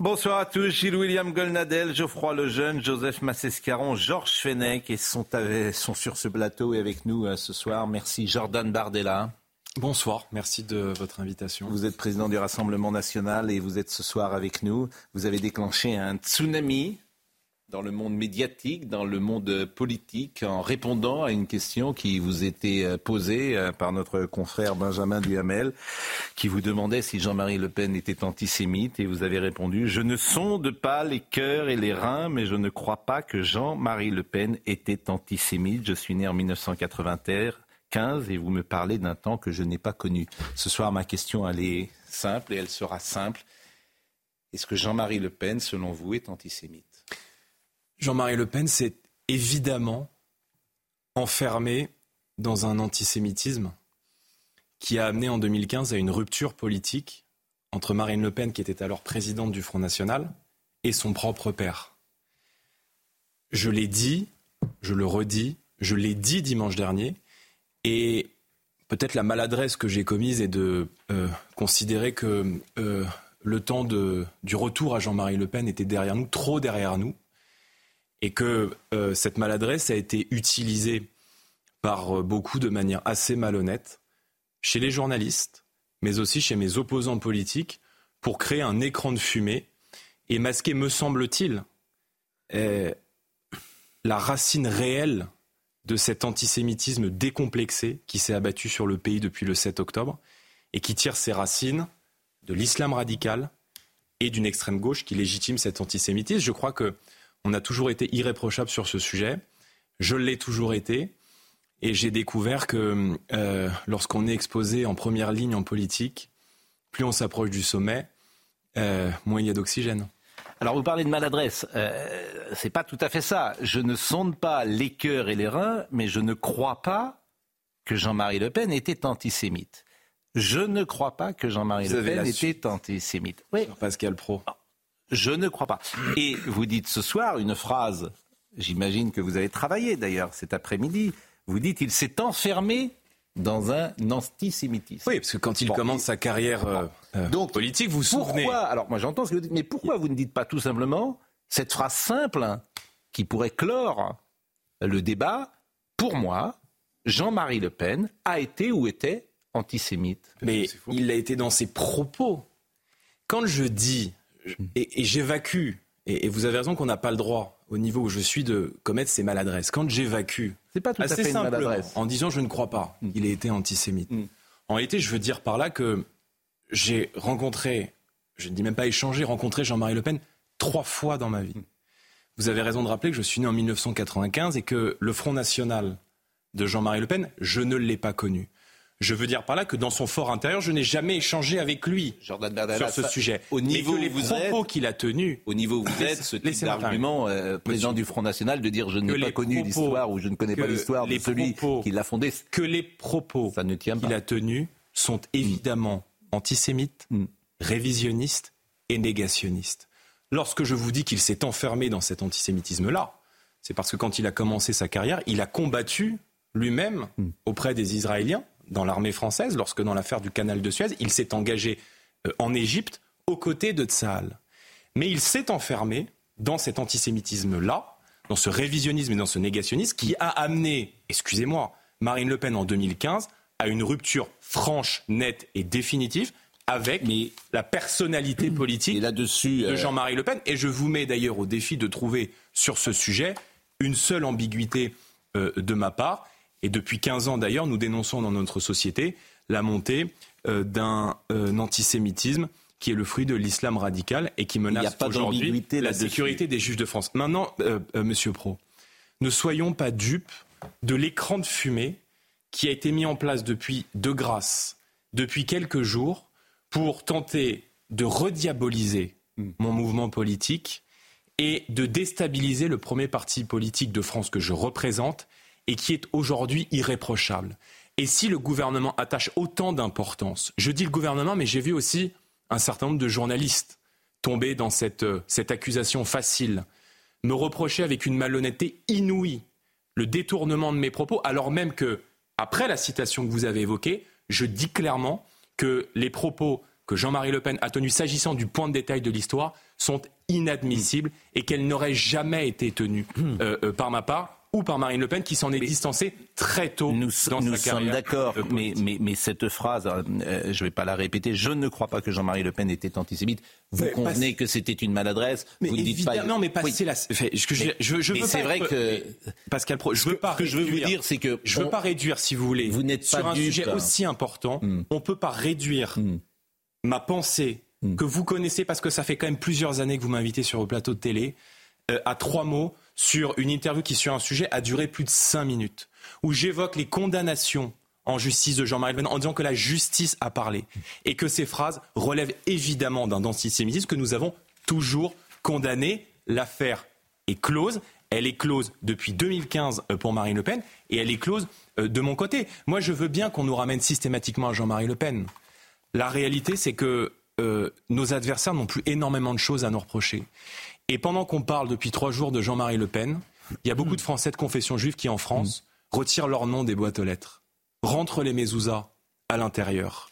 Bonsoir à tous, Gilles William Golnadel, Geoffroy Lejeune, Joseph Massescaron, Georges Fenech et sont, avec- sont sur ce plateau et avec nous euh, ce soir. Merci Jordan Bardella. Bonsoir, merci de votre invitation. Vous êtes président du Rassemblement national et vous êtes ce soir avec nous. Vous avez déclenché un tsunami dans le monde médiatique, dans le monde politique, en répondant à une question qui vous était euh, posée euh, par notre confrère Benjamin Duhamel, qui vous demandait si Jean-Marie Le Pen était antisémite, et vous avez répondu Je ne sonde pas les cœurs et les reins, mais je ne crois pas que Jean-Marie Le Pen était antisémite. Je suis né en 1995 et vous me parlez d'un temps que je n'ai pas connu. Ce soir, ma question, elle est simple et elle sera simple. Est-ce que Jean-Marie Le Pen, selon vous, est antisémite? Jean-Marie Le Pen s'est évidemment enfermé dans un antisémitisme qui a amené en 2015 à une rupture politique entre Marine Le Pen, qui était alors présidente du Front National, et son propre père. Je l'ai dit, je le redis, je l'ai dit dimanche dernier, et peut-être la maladresse que j'ai commise est de euh, considérer que euh, le temps du retour à Jean-Marie Le Pen était derrière nous, trop derrière nous, et que euh, cette maladresse a été utilisée par euh, beaucoup de manière assez malhonnête chez les journalistes, mais aussi chez mes opposants politiques, pour créer un écran de fumée et masquer, me semble-t-il, euh, la racine réelle de cet antisémitisme décomplexé qui s'est abattu sur le pays depuis le 7 octobre et qui tire ses racines de l'islam radical et d'une extrême gauche qui légitime cet antisémitisme. Je crois que on a toujours été irréprochable sur ce sujet. Je l'ai toujours été. Et j'ai découvert que euh, lorsqu'on est exposé en première ligne en politique, plus on s'approche du sommet, euh, moins il y a d'oxygène. Alors vous parlez de maladresse, euh, c'est pas tout à fait ça. Je ne sonde pas les cœurs et les reins, mais je ne crois pas que Jean-Marie Le Pen était antisémite. Je ne crois pas que Jean-Marie Le Pen était antisémite. Oui, Pascal Pro. Je ne crois pas. Et vous dites ce soir une phrase, j'imagine que vous avez travaillé d'ailleurs cet après-midi, vous dites il s'est enfermé dans un antisémitisme. Oui, parce que quand il Bon, commence sa carrière euh, euh, Donc, politique, vous vous souvenez. Pourquoi Alors moi j'entends ce que vous dites, mais pourquoi vous ne dites pas tout simplement cette phrase simple qui pourrait clore le débat Pour moi, Jean-Marie Le Pen a été ou était antisémite. Mais il a été dans ses propos. Quand je dis, et, et j'évacue, et, et vous avez raison qu'on n'a pas le droit, au niveau où je suis, de commettre ces maladresses. Quand j'évacue, C'est pas tout à fait une maladresse. en disant je ne crois pas qu'il ait été antisémite. Mm. En réalité, je veux dire par là que j'ai rencontré, je ne dis même pas échangé, rencontré Jean-Marie Le Pen trois fois dans ma vie. Vous avez raison de rappeler que je suis né en 1995 et que le Front National de Jean-Marie Le Pen, je ne l'ai pas connu. Je veux dire par là que dans son fort intérieur, je n'ai jamais échangé avec lui Jordan Bardella, sur ce sujet. Au Mais niveau que les où vous propos êtes, qu'il a tenus, au niveau où vous êtes, ce type d'argument, euh, président Monsieur. du Front National, de dire je n'ai pas connu l'histoire ou je ne connais pas l'histoire de celui propos- qui l'a fondé, que les propos qu'il a tenus sont évidemment antisémites, Mm. révisionnistes et négationnistes. Lorsque je vous dis qu'il s'est enfermé dans cet antisémitisme-là, c'est parce que quand il a commencé sa carrière, il a combattu lui-même Mm. auprès des Israéliens dans l'armée française, lorsque dans l'affaire du canal de Suez, il s'est engagé euh, en Égypte aux côtés de Tsahal. Mais il s'est enfermé dans cet antisémitisme-là, dans ce révisionnisme et dans ce négationnisme qui a amené, excusez-moi, Marine Le Pen en 2015 à une rupture franche, nette et définitive avec Mais- la personnalité politique de euh, Jean-Marie Le Pen. Et je vous mets d'ailleurs au défi de trouver sur ce sujet une seule ambiguïté euh, de ma part. Et depuis 15 ans d'ailleurs, nous dénonçons dans notre société la montée euh, d'un euh, antisémitisme qui est le fruit de l'islam radical et qui menace aujourd'hui la sécurité des juifs de France. Maintenant, euh, Monsieur Pro, ne soyons pas dupes de l'écran de fumée qui a été mis en place depuis de grâce, depuis quelques jours, pour tenter de rediaboliser mon mouvement politique et de déstabiliser le premier parti politique de France que je représente et qui est aujourd'hui irréprochable. Et si le gouvernement attache autant d'importance, je dis le gouvernement, mais j'ai vu aussi un certain nombre de journalistes tomber dans cette, euh, cette accusation facile, me reprocher avec une malhonnêteté inouïe le détournement de mes propos, alors même que, après la citation que vous avez évoquée, je dis clairement que les propos que Jean-Marie Le Pen a tenus s'agissant du point de détail de l'histoire sont inadmissibles et qu'elles n'auraient jamais été tenues hmm. euh, euh, par ma part ou par Marine Le Pen qui s'en est distancée très tôt nous, dans nous sa sommes d'accord, mais, mais, mais, cette phrase, euh, je ne vais pas la répéter, je ne crois pas que Jean-Marie Le Pen était antisémite. Vous convenez que c'était une maladresse mais Vous ne dites pas... Non, mais passer la... je, je, c'est vrai que... Pascal Pro, je veux pas... que je veux vous dire, c'est que... Je veux pas réduire, si vous voulez. Vous n'êtes pas Sur un sujet aussi important, hmm. on ne peut pas réduire hmm. ma pensée hmm. que vous connaissez parce que ça fait quand même plusieurs années que vous m'invitez sur vos plateaux de télé, euh, à trois mots sur une interview qui, sur un sujet, a duré plus de cinq minutes, où j'évoque les condamnations en justice de Jean-Marie Le Pen en disant que la justice a parlé et que ces phrases relèvent évidemment d'un antisémitisme que nous avons toujours condamné. L'affaire est close. Elle est close depuis 2015 euh, pour Marine Le Pen et elle est close euh, de mon côté. Moi, je veux bien qu'on nous ramène systématiquement à Jean-Marie Le Pen. La réalité, c'est que euh, nos adversaires n'ont plus énormément de choses à nous reprocher. Et pendant qu'on parle depuis trois jours de Jean-Marie Le Pen, il y a beaucoup de Français de confession juive qui, en France, retirent leur nom des boîtes aux lettres, rentrent les mezouza à l'intérieur.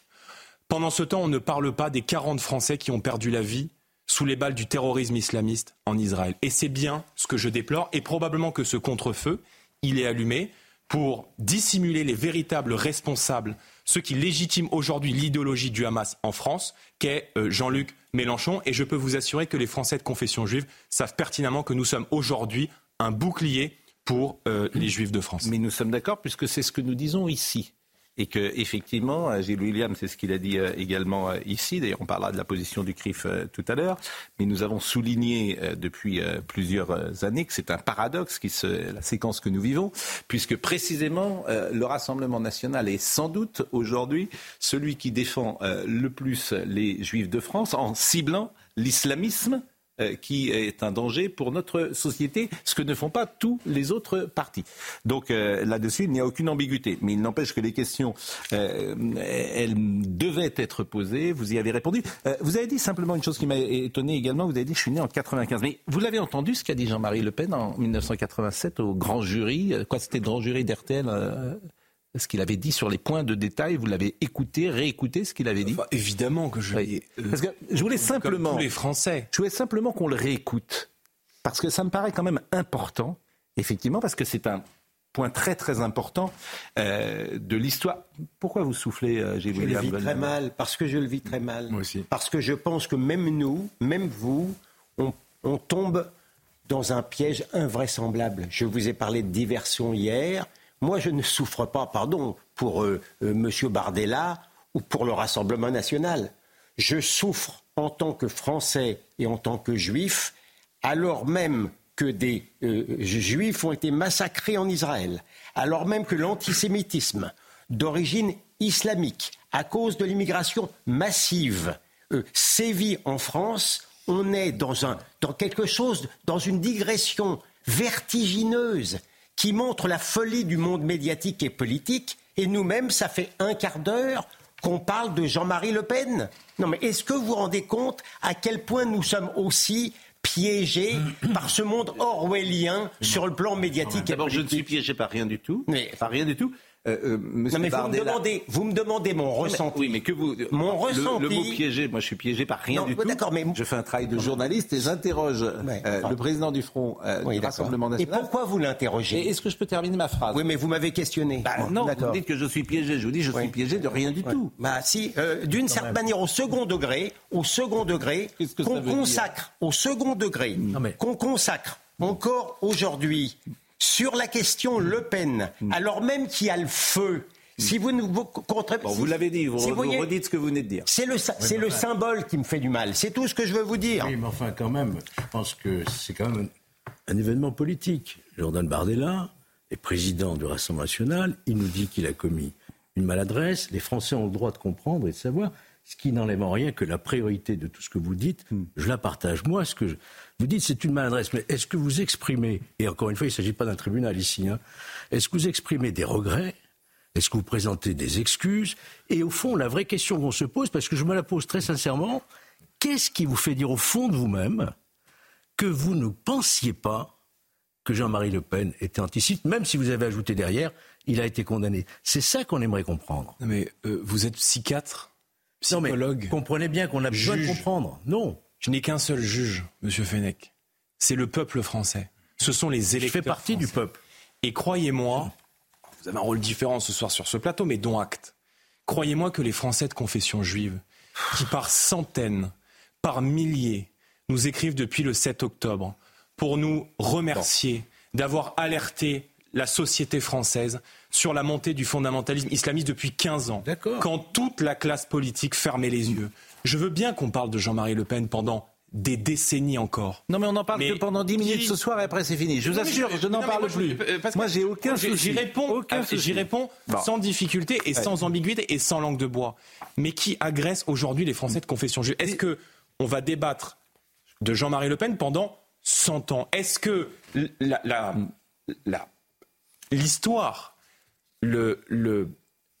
Pendant ce temps, on ne parle pas des 40 Français qui ont perdu la vie sous les balles du terrorisme islamiste en Israël. Et c'est bien ce que je déplore, et probablement que ce contre-feu, il est allumé pour dissimuler les véritables responsables, ceux qui légitiment aujourd'hui l'idéologie du Hamas en France, qu'est euh, Jean-Luc Mélenchon. Et je peux vous assurer que les Français de confession juive savent pertinemment que nous sommes aujourd'hui un bouclier pour euh, les Juifs de France. Mais nous sommes d'accord puisque c'est ce que nous disons ici et que effectivement, euh, Gilles William, c'est ce qu'il a dit euh, également euh, ici. D'ailleurs, on parlera de la position du CRIF tout à l'heure, mais nous avons souligné depuis plusieurs années que c'est un paradoxe, la séquence que nous vivons, puisque précisément le Rassemblement national est sans doute aujourd'hui celui qui défend le plus les Juifs de France en ciblant l'islamisme qui est un danger pour notre société, ce que ne font pas tous les autres partis. Donc euh, là-dessus, il n'y a aucune ambiguïté. Mais il n'empêche que les questions, euh, elles devaient être posées. Vous y avez répondu. vous avez dit simplement une chose qui m'a étonné également. Vous avez dit, je suis né en 95. Mais vous l'avez entendu ce qu'a dit Jean-Marie Le Pen en 1987 au grand jury? Quoi, c'était le grand jury d'RTL ce qu'il avait dit sur les points de détail. Vous l'avez écouté, réécouté ce qu'il avait dit Évidemment que je. Euh, parce que je voulais simplement. Comme tous les Français. Je voulais simplement qu'on le réécoute parce que ça me paraît quand même important, effectivement, parce que c'est un point très très important euh, de l'histoire. Pourquoi vous soufflez, euh, Je le vis très mal, parce que je le vis très mal. Moi aussi. Parce que je pense que même nous, même vous, on, on tombe dans un piège invraisemblable. Je vous ai parlé de diversion hier. Moi, je ne souffre pas, pardon, pour euh, euh, M. Bardella ou pour le Rassemblement national. Je souffre en tant que Français et en tant que Juif, alors même que des euh, Juifs ont été massacrés en Israël, alors même que l'antisémitisme d'origine islamique, à cause de l'immigration massive, sévit en France, on est dans, quelque chose, dans une digression vertigineuse qui montre la folie du monde médiatique et politique. Et nous-mêmes, ça fait un quart d'heure qu'on parle de Jean-Marie Le Pen. Non, mais est-ce que vous vous rendez compte à quel point nous sommes aussi piégés par ce monde orwellien sur le plan médiatique D'abord, je ne suis piégé par rien du tout. Mais... Par rien du tout. Euh, euh, monsieur non, mais vous, me demandez, vous me demandez mon ressenti. oui, mais que vous. Mon ressenti. Le, mot piégé, moi je suis piégé par rien du tout. Mais... Je fais un travail de journaliste et j'interroge euh, le président du Front du Rassemblement National. Et pourquoi vous l'interrogez Est-ce que je peux terminer ma phrase Oui, mais vous m'avez questionné. Bah, non, vous dites que je suis piégé. Je vous dis, je suis piégé de rien du tout. Bah si, d'une certaine manière, au second degré, au second degré, qu'on consacre, au second degré, qu'on consacre encore aujourd'hui sur la question Le Pen, alors même qu'il y a le feu, si vous nous vous, vous l'avez dit, vous, redites ce que vous venez de dire. C'est le, c'est le symbole qui me fait du mal. C'est tout ce que je veux vous dire. Oui, mais enfin, quand même, je pense que c'est quand même un, événement politique. Jordan Bardella est président du Rassemblement national. Il nous dit qu'il a commis une maladresse. Les Français ont le droit de comprendre et de savoir ce qui n'enlève en rien que la priorité de tout ce que vous dites, je la partage. Moi, ce que vous dites, c'est une maladresse, mais est-ce que vous exprimez, et encore une fois, il ne s'agit pas d'un tribunal ici, hein, est-ce que vous exprimez des regrets Est-ce que vous présentez des excuses Et au fond, la vraie question qu'on se pose, parce que je me la pose très sincèrement, qu'est-ce qui vous fait dire au fond de vous-même que vous ne pensiez pas que Jean-Marie Le Pen était anticyte, même si vous avez ajouté derrière, il a été condamné. C'est ça qu'on aimerait comprendre. mais euh, vous êtes psychiatre, psychologue. comprenez bien qu'on a besoin de comprendre. Non. Je n'ai qu'un seul juge, Monsieur Fenech. C'est le peuple français. Ce sont les électeurs. Je fais partie du peuple. Et croyez-moi, vous avez un rôle différent ce soir sur ce plateau, mais dont acte. Croyez-moi que les Français de confession juive, qui par centaines, par milliers, nous écrivent depuis le 7 octobre pour nous remercier d'avoir alerté la société française sur la montée du fondamentalisme islamiste depuis 15 ans, quand toute la classe politique fermait les yeux. Je veux bien qu'on parle de Jean-Marie Le Pen pendant des décennies encore. Non, mais on n'en parle que pendant 10 minutes ce soir et après c'est fini. Je vous assure, je, n'en parle plus. moi, j'ai aucun souci. J'y réponds, j'y réponds sans difficulté et sans ambiguïté et sans langue de bois. Mais qui agresse aujourd'hui les Français de confession? Juive Est-ce que on va débattre de Jean-Marie Le Pen pendant 100 ans? Est-ce que l'histoire, le, le,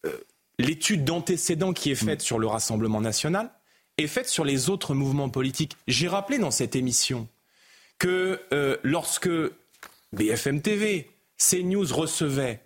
euh, l'étude d'antécédents qui est faite sur le Rassemblement national est faite sur les autres mouvements politiques. J'ai rappelé dans cette émission que euh, lorsque BFM TV, CNews recevait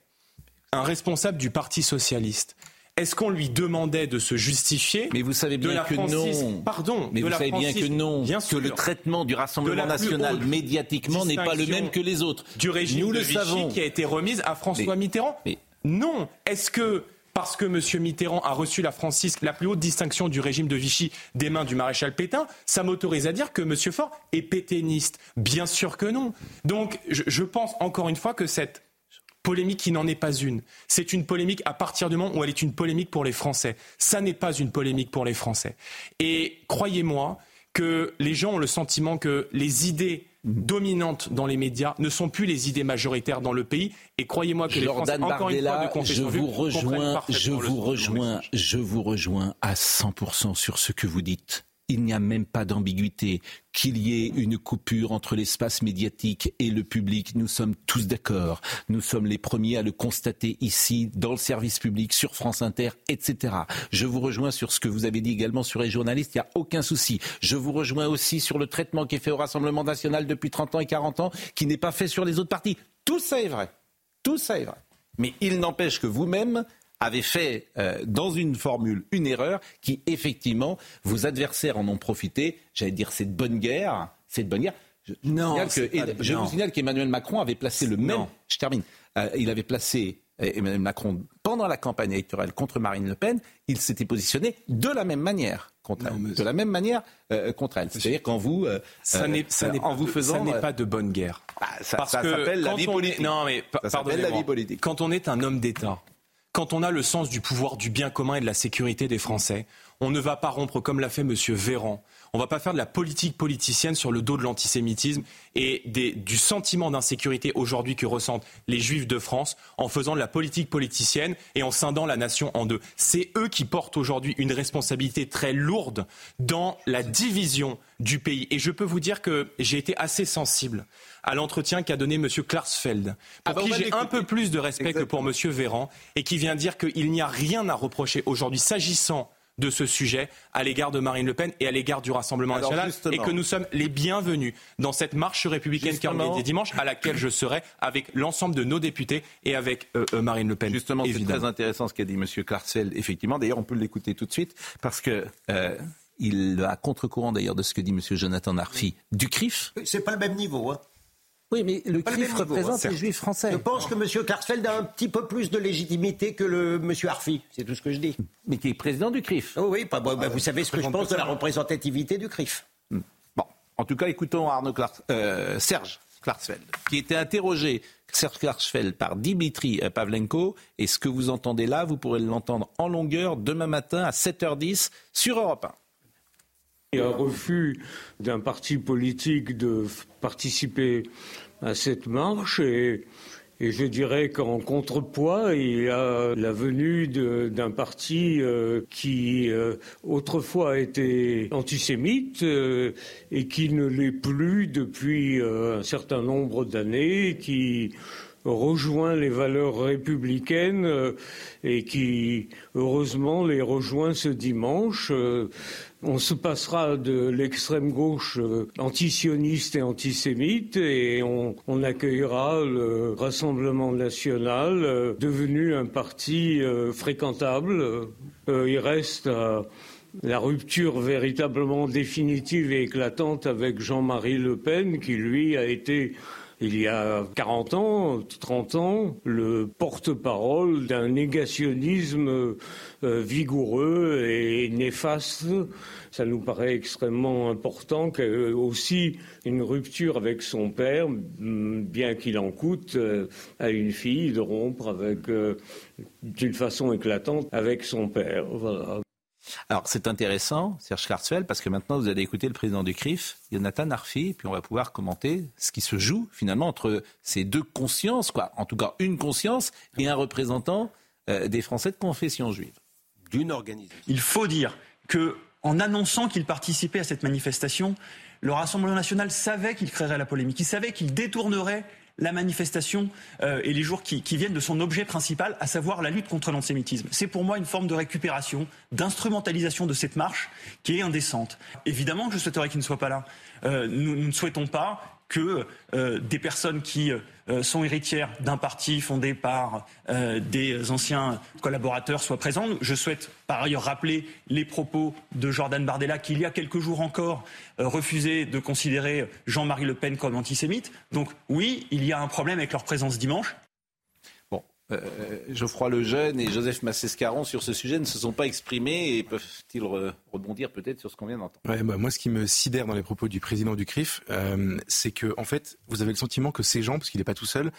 un responsable du Parti socialiste, est-ce qu'on lui demandait de se justifier Mais vous savez bien que non. Pardon. Mais vous savez bien que non. que le traitement du Rassemblement national médiatiquement n'est pas le même que les autres. Du régime Nous de le Vichy savons. qui a été remise à François Mitterrand. Non. Est-ce que parce que M. Mitterrand a reçu la Francisque, la plus haute distinction du régime de Vichy des mains du maréchal Pétain, ça m'autorise à dire que M. Faure est pétainiste. Bien sûr que non. Donc, je, pense encore une fois que cette polémique qui n'en est pas une. C'est une polémique à partir du moment où elle est une polémique pour les Français. Ça n'est pas une polémique pour les Français. Et croyez-moi que les gens ont le sentiment que les idées dominantes dans les médias ne sont plus les idées majoritaires dans le pays. Et croyez-moi que les Français, encore une fois, de je vous rejoins, je vous rejoins, je vous rejoins à 100% sur ce que vous dites il n'y a même pas d'ambiguïté. Qu'il y ait une coupure entre l'espace médiatique et le public, nous sommes tous d'accord. Nous sommes les premiers à le constater ici, dans le service public, sur France Inter, etc. Je vous rejoins sur ce que vous avez dit également sur les journalistes, il n'y a aucun souci. Je vous rejoins aussi sur le traitement qui est fait au Rassemblement national depuis 30 ans et 40 ans, qui n'est pas fait sur les autres partis. Tout ça est vrai. Tout ça est vrai. Mais il n'empêche que vous-même, avait fait euh, dans une formule une erreur qui, effectivement, vos adversaires en ont profité. J'allais dire, c'est de bonne guerre. C'est de bonne guerre. Je, non, je vous signale qu'Emmanuel Macron avait placé le même. Je termine. Euh, il avait placé euh, Emmanuel Macron pendant la campagne électorale contre Marine Le Pen. Il s'était positionné de la même manière contre elle. De la même manière contre elle. C'est-à-dire qu'en vous, ça n'est, en vous faisant, ça n'est pas de bonne guerre. Bah, ça, Parce que s'appelle la vie politique. non, mais la vie politique. Quand on est un homme d'État quand on a le sens du pouvoir du bien commun et de la sécurité des Français, on ne va pas rompre comme l'a fait M. Véran. On ne va pas faire de la politique politicienne sur le dos de l'antisémitisme et du sentiment d'insécurité aujourd'hui que ressentent les Juifs de France en faisant de la politique politicienne et en scindant la nation en deux. C'est eux qui portent aujourd'hui une responsabilité très lourde dans la division du pays. Et je peux vous dire que j'ai été assez sensible à l'entretien qu'a donné M. Klarsfeld, pour ah bah, qui j'ai un peu plus de respect que pour M. Véran, et qui vient dire qu'il n'y a rien à reprocher aujourd'hui s'agissant de ce sujet à l'égard de Marine Le Pen et à l'égard du Rassemblement national et que nous sommes les bienvenus dans cette marche républicaine qui est organisée dimanche à laquelle je serai avec l'ensemble de nos députés et avec euh, euh, Marine Le Pen. Justement, c'est très intéressant ce qu'a dit M. Klarsfeld, effectivement. D'ailleurs, on peut l'écouter tout de suite parce que... Euh, il va à contre-courant d'ailleurs de ce que dit M. Jonathan Arfi du CRIF. C'est pas le même niveau. Hein. Oui, mais le CRIF représente les juifs français. Je pense que M. Klarsfeld a un petit peu plus de légitimité que le M. Arfi, c'est tout ce que je dis. Mais qui est président du CRIF. Oh oui, pas, bah, vous savez ce que je pense de la représentativité du CRIF. Hmm. Bon, en tout cas, écoutons Arnaud euh, Serge Klarsfeld, qui était interrogé, Serge Klarsfeld, par Dimitri Pavlenko. Et ce que vous entendez là, vous pourrez l'entendre en longueur demain matin à 7h10 sur Europe 1. A un refus d'un parti politique de participer à cette marche et Et je dirais qu'en contrepoids, il y a la venue d'un parti euh, qui euh, autrefois était antisémite euh, et qui ne l'est plus depuis un certain nombre d'années, qui rejoint les valeurs républicaines et qui, heureusement, les rejoint ce dimanche. Euh, on se passera de l'extrême gauche euh, antisioniste et antisémite et on, accueillera le Rassemblement national devenu un parti fréquentable. il reste la rupture véritablement définitive et éclatante avec Jean-Marie Le Pen qui, lui, a été il y a 40 ans, 30 ans, le porte-parole d'un négationnisme euh, vigoureux et néfaste. Ça nous paraît extrêmement important que aussi une rupture avec son père, bien qu'il en coûte euh, à une fille de rompre avec euh, d'une façon éclatante avec son père. Voilà. Alors c'est intéressant, Serge Schwarzfeld, parce que maintenant vous allez écouter le président du CRIF, Jonathan Arfi, puis on va pouvoir commenter ce qui se joue finalement entre ces deux consciences, quoi. En tout cas, une conscience et un représentant euh, des Français de confession juive. D'une organisation. Il faut dire que en annonçant qu'il participait à cette manifestation, le Rassemblement national savait qu'il créerait la polémique, il savait qu'il détournerait la manifestation euh, et les jours qui, viennent de son objet principal, à savoir la lutte contre l'antisémitisme. C'est pour moi une forme de récupération, d'instrumentalisation de cette marche qui est indécente. Évidemment que je souhaiterais qu'il ne soit pas là. Euh, nous, nous, ne souhaitons pas que euh, des personnes qui euh, sont héritières d'un parti fondé par euh, des anciens collaborateurs soient présentes. Je souhaite par ailleurs rappeler les propos de Jordan Bardella qui, il y a quelques jours encore, refusait de considérer Jean-Marie Le Pen comme antisémite. Donc oui, il y a un problème avec leur présence dimanche. Euh, Geoffroy Lejeune et Joseph Massescaron sur ce sujet ne se sont pas exprimés et peuvent-ils rebondir peut-être sur ce qu'on vient d'entendre? Bah, Moi, ce qui me sidère dans les propos du président du CRIF, euh, c'est que, en fait, vous avez le sentiment que ces gens, parce qu'il n'est pas tout seul,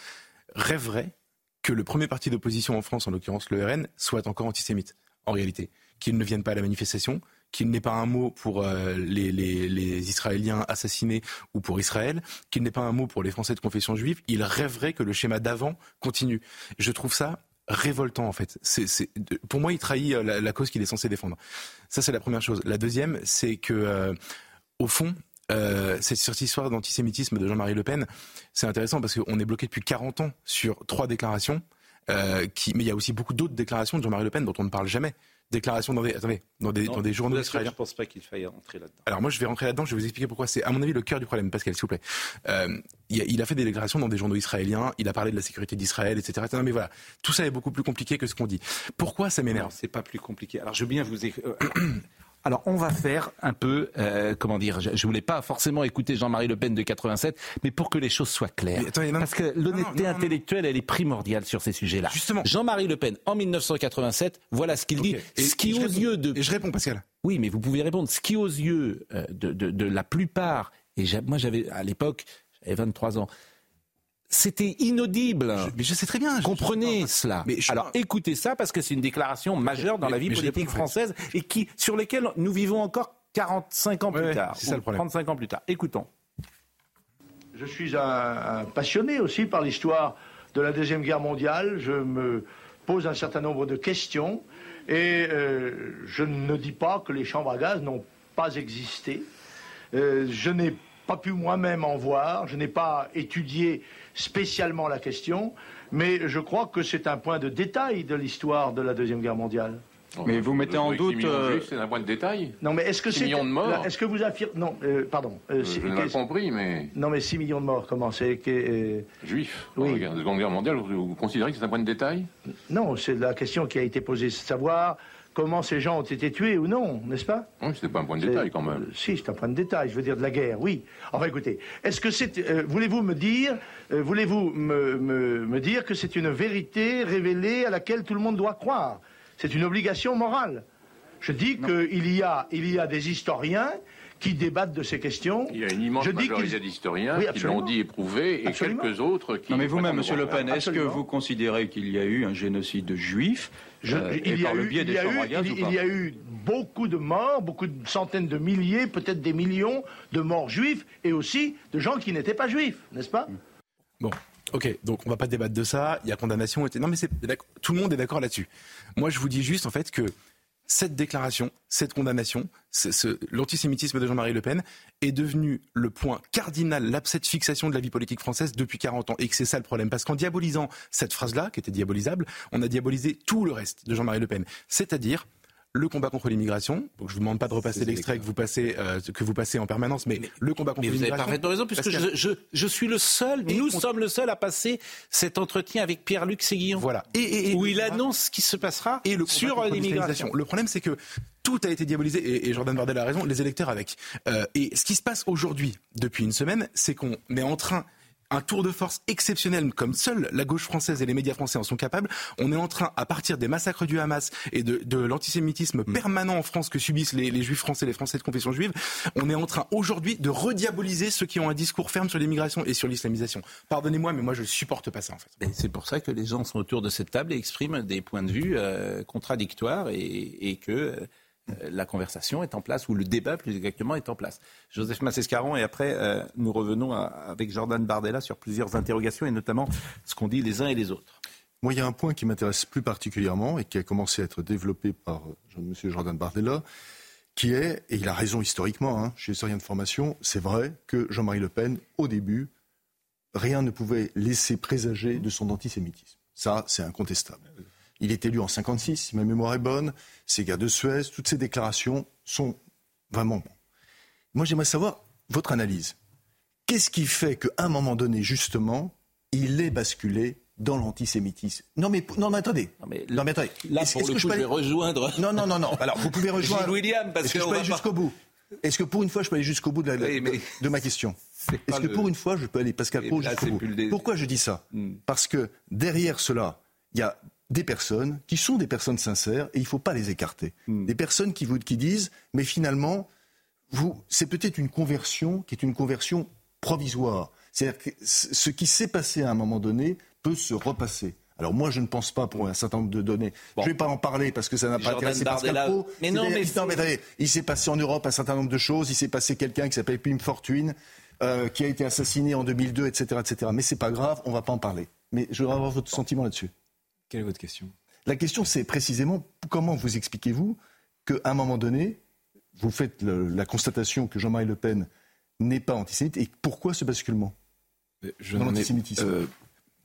rêveraient que le premier parti d'opposition en France, en l'occurrence le RN, soit encore antisémite, en réalité. Qu'ils ne viennent pas à la manifestation, qu'il n'ait pas un mot pour euh, les, Israéliens assassinés ou pour Israël, qu'il n'ait pas un mot pour les Français de confession juive, il rêverait que le schéma d'avant continue. Je trouve ça révoltant en fait. Pour moi, il trahit euh, la, cause qu'il est censé défendre. Ça, c'est la première chose. La deuxième, c'est que, euh, au fond, cette histoire d'antisémitisme de Jean-Marie Le Pen, c'est intéressant parce qu'on est bloqué depuis 40 ans sur trois déclarations. mais il y a aussi beaucoup d'autres déclarations de Jean-Marie Le Pen dont on ne parle jamais déclaration dans des, attendez, dans des, dans des journaux israéliens. Je ne pense pas qu'il faille rentrer là-dedans. Alors moi, je vais rentrer là-dedans. Je vais vous expliquer pourquoi. C'est à mon avis le cœur du problème, Pascal, s'il vous plaît. Euh, il, a, il, a, fait des déclarations dans des journaux israéliens. Il a parlé de la sécurité d'Israël, etc. Non, mais voilà, tout ça est beaucoup plus compliqué que ce qu'on dit. Pourquoi ça m'énerve? C'est pas plus compliqué. Alors je veux bien vous. Alors on va faire un peu, euh, comment dire, je, ne voulais pas forcément écouter Jean-Marie Le Pen de 87, mais pour que les choses soient claires. parce que l'honnêteté intellectuelle, elle est primordiale sur ces sujets-là. Justement. Jean-Marie Le Pen, en 1987, voilà ce qu'il dit. ce qui aux yeux de... Et je réponds, Pascal. Oui, mais vous pouvez répondre. Ce qui aux yeux euh, de, de, de la plupart, et moi j'avais à l'époque, j'avais 23 ans, c'était inaudible. mais je sais très bien. Comprenez cela. Mais Alors écoutez ça parce que c'est une déclaration majeure dans la vie politique française et qui, sur lesquelles nous vivons encore 45 ans plus tard. C'est ça le problème. 35 ans plus tard. Écoutons. Je suis un, passionné aussi par l'histoire de la Deuxième Guerre mondiale. Je me pose un certain nombre de questions et euh, je ne dis pas que les chambres à gaz n'ont pas existé. Euh, je n'ai pas pu moi-même en voir, je n'ai pas étudié spécialement la question, mais je crois que c'est un point de détail de l'histoire de la Deuxième Guerre mondiale. Mais vous mettez en doute. Euh, c'est un point de détail. Non, mais est-ce que c'est. millions de morts. Est-ce que vous affirmez. Non, euh, pardon. Euh, je n'ai pas compris, mais. Non, mais 6 millions de morts, comment c'est que. Juifs. Oui. La Seconde Guerre mondiale, vous, considérez que c'est un point de détail? Non, c'est la question qui a été posée, c'est de savoir comment ces gens ont été tués ou non, n'est-ce pas? Oui, c'était pas un point de détail quand même. si, c'est un point de détail, je veux dire de la guerre, oui. Enfin écoutez, est-ce que c'est... Euh, voulez-vous me dire, euh, voulez-vous me, me, dire que c'est une vérité révélée à laquelle tout le monde doit croire? C'est une obligation morale. Je dis qu'il y a, il y a des historiens qui débattent de ces questions. Il y a une immense je majorité d'historiens qui l'ont dit éprouvé et quelques autres qui... Non mais vous-même, Monsieur Le Pen, est-ce que vous considérez qu'il y a eu un génocide juif euh, il, y a eu, il, y a eu, beaucoup de morts, beaucoup de centaines de milliers, peut-être des millions de morts juifs et aussi de gens qui n'étaient pas juifs, n'est-ce pas? Bon, Ok, donc on va pas débattre de ça. Il y a condamnation. Non, mais tout le monde est d'accord là-dessus. Moi, je vous dis juste en fait que cette déclaration, cette condamnation, l'antisémitisme de Jean-Marie Le Pen est devenu le point cardinal, cette fixation de la vie politique française depuis 40 ans. Et que c'est ça le problème. Parce qu'en diabolisant cette phrase-là, qui était diabolisable, on a diabolisé tout le reste de Jean-Marie Le Pen. C'est-à-dire le combat contre l'immigration. Donc je vous demande pas de repasser l'extrait que vous passez euh, que vous passez en permanence, mais, le combat contre l'immigration. Vous avez parfaitement raison, puisque je, je, suis le seul, nous sommes le seul à passer cet entretien avec Pierre-Luc Séguillon. Voilà. Et, où il annonce ce qui se passera et le sur l'immigration. Le problème, c'est que tout a été diabolisé et, Jordan Bardel a raison, les électeurs avec. Euh, et ce qui se passe aujourd'hui, depuis une semaine, c'est qu'on est en train un tour de force exceptionnel comme seule la gauche française et les médias français en sont capables. On est en train, à partir des massacres du Hamas et de, l'antisémitisme mm. permanent en France que subissent les, juifs français, les français de confession juive, on est en train aujourd'hui de rediaboliser ceux qui ont un discours ferme sur l'immigration et sur l'islamisation. Pardonnez-moi, mais moi je ne supporte pas ça en fait. C'est pour ça que les gens sont autour de cette table et expriment des points de vue euh, contradictoires et, et que euh, la conversation est en place, ou le débat plus exactement est en place. Joseph Massescaron, et après euh, nous revenons avec Jordan Bardella sur plusieurs interrogations, et notamment ce qu'ont dit les uns et les autres. Moi, il y a un point qui m'intéresse plus particulièrement et qui a commencé à être développé par euh, M. Jordan Bardella, qui est, et il a raison historiquement, hein, je suis historien de formation, c'est vrai que Jean-Marie Le Pen, au début, rien ne pouvait laisser présager de son antisémitisme. Ça, c'est incontestable. Il est élu en 56, si ma mémoire est bonne. Ces gars de Suez, toutes ces déclarations sont vraiment. Moi, j'aimerais savoir votre analyse. Qu'est-ce qui fait qu'à un moment donné, justement, il est basculé dans l'antisémitisme? Non mais non mais attendez. Non mais, non, mais attendez. Là pour le coup, je, vais rejoindre. Non non non non. Alors vous pouvez rejoindre. William parce que, je peux aller jusqu'au bout? Est-ce que pour une fois je peux aller jusqu'au bout de, de, ma question? Est-ce que pour une fois je peux aller Pascal Pro jusqu'au bout? Pourquoi je dis ça? Hmm. Parce que derrière cela, il y a des personnes qui sont des personnes sincères et il ne faut pas les écarter. Hmm. Des personnes qui, vous, qui disent, mais finalement, vous, c'est peut-être une conversion qui est une conversion provisoire. C'est-à-dire que ce qui s'est passé à un moment donné peut se repasser. Alors moi, je ne pense pas pour un certain nombre de données. Je ne vais pas en parler parce que ça n'a pas intéressé Pascal Pro. Mais non, mais, il s'est passé en Europe un certain nombre de choses. Il s'est passé quelqu'un qui s'appelle Pim Fortuyn, euh, qui a été assassiné en 2002, etc., etc. Mais c'est pas grave, on ne va pas en parler. Mais je voudrais avoir votre sentiment là-dessus. Quelle est votre question? La question, c'est précisément comment vous expliquez-vous qu'à un moment donné, vous faites la constatation que Jean-Marie Le Pen n'est pas antisémite et pourquoi ce basculement? Je n'en ai euh,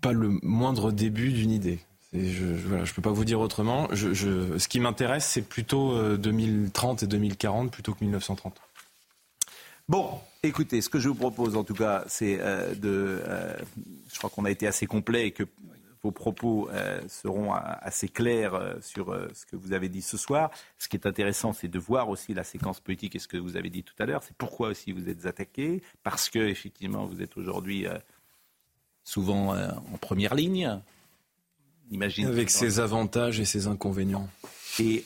pas le moindre début d'une idée. je ne peux pas vous dire autrement. ce qui m'intéresse, c'est plutôt 2030 euh, et 2040 plutôt que 1930. Bon, écoutez, ce que je vous propose en tout cas, c'est euh, de. je crois qu'on a été assez complet et que vos propos euh, seront assez clairs euh, sur euh, ce que vous avez dit ce soir. Ce qui est intéressant, c'est de voir aussi la séquence politique et ce que vous avez dit tout à l'heure. C'est pourquoi aussi vous êtes attaqué, parce que effectivement vous êtes aujourd'hui souvent en première ligne. Imagine Avec ses avantages et ses inconvénients. Et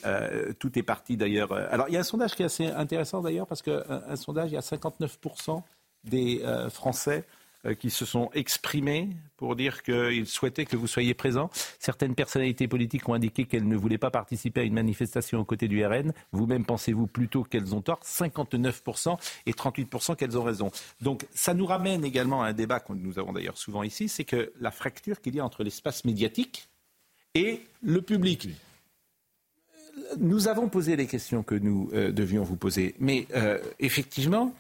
tout est parti d'ailleurs. Alors il y a un sondage qui est assez intéressant d'ailleurs parce qu'un un sondage, il y a 59% des Français qui se sont exprimés pour dire qu'ils souhaitaient que vous soyez présent. Certaines personnalités politiques ont indiqué qu'elles ne voulaient pas participer à une manifestation aux côtés du RN. Vous-même pensez-vous plutôt qu'elles ont tort? 59% et 38% qu'elles ont raison. Donc ça nous ramène également à un débat que nous avons d'ailleurs souvent ici, c'est que la fracture qu'il y a entre l'espace médiatique et le public. Nous avons posé les questions que nous euh, devions vous poser, mais euh, effectivement,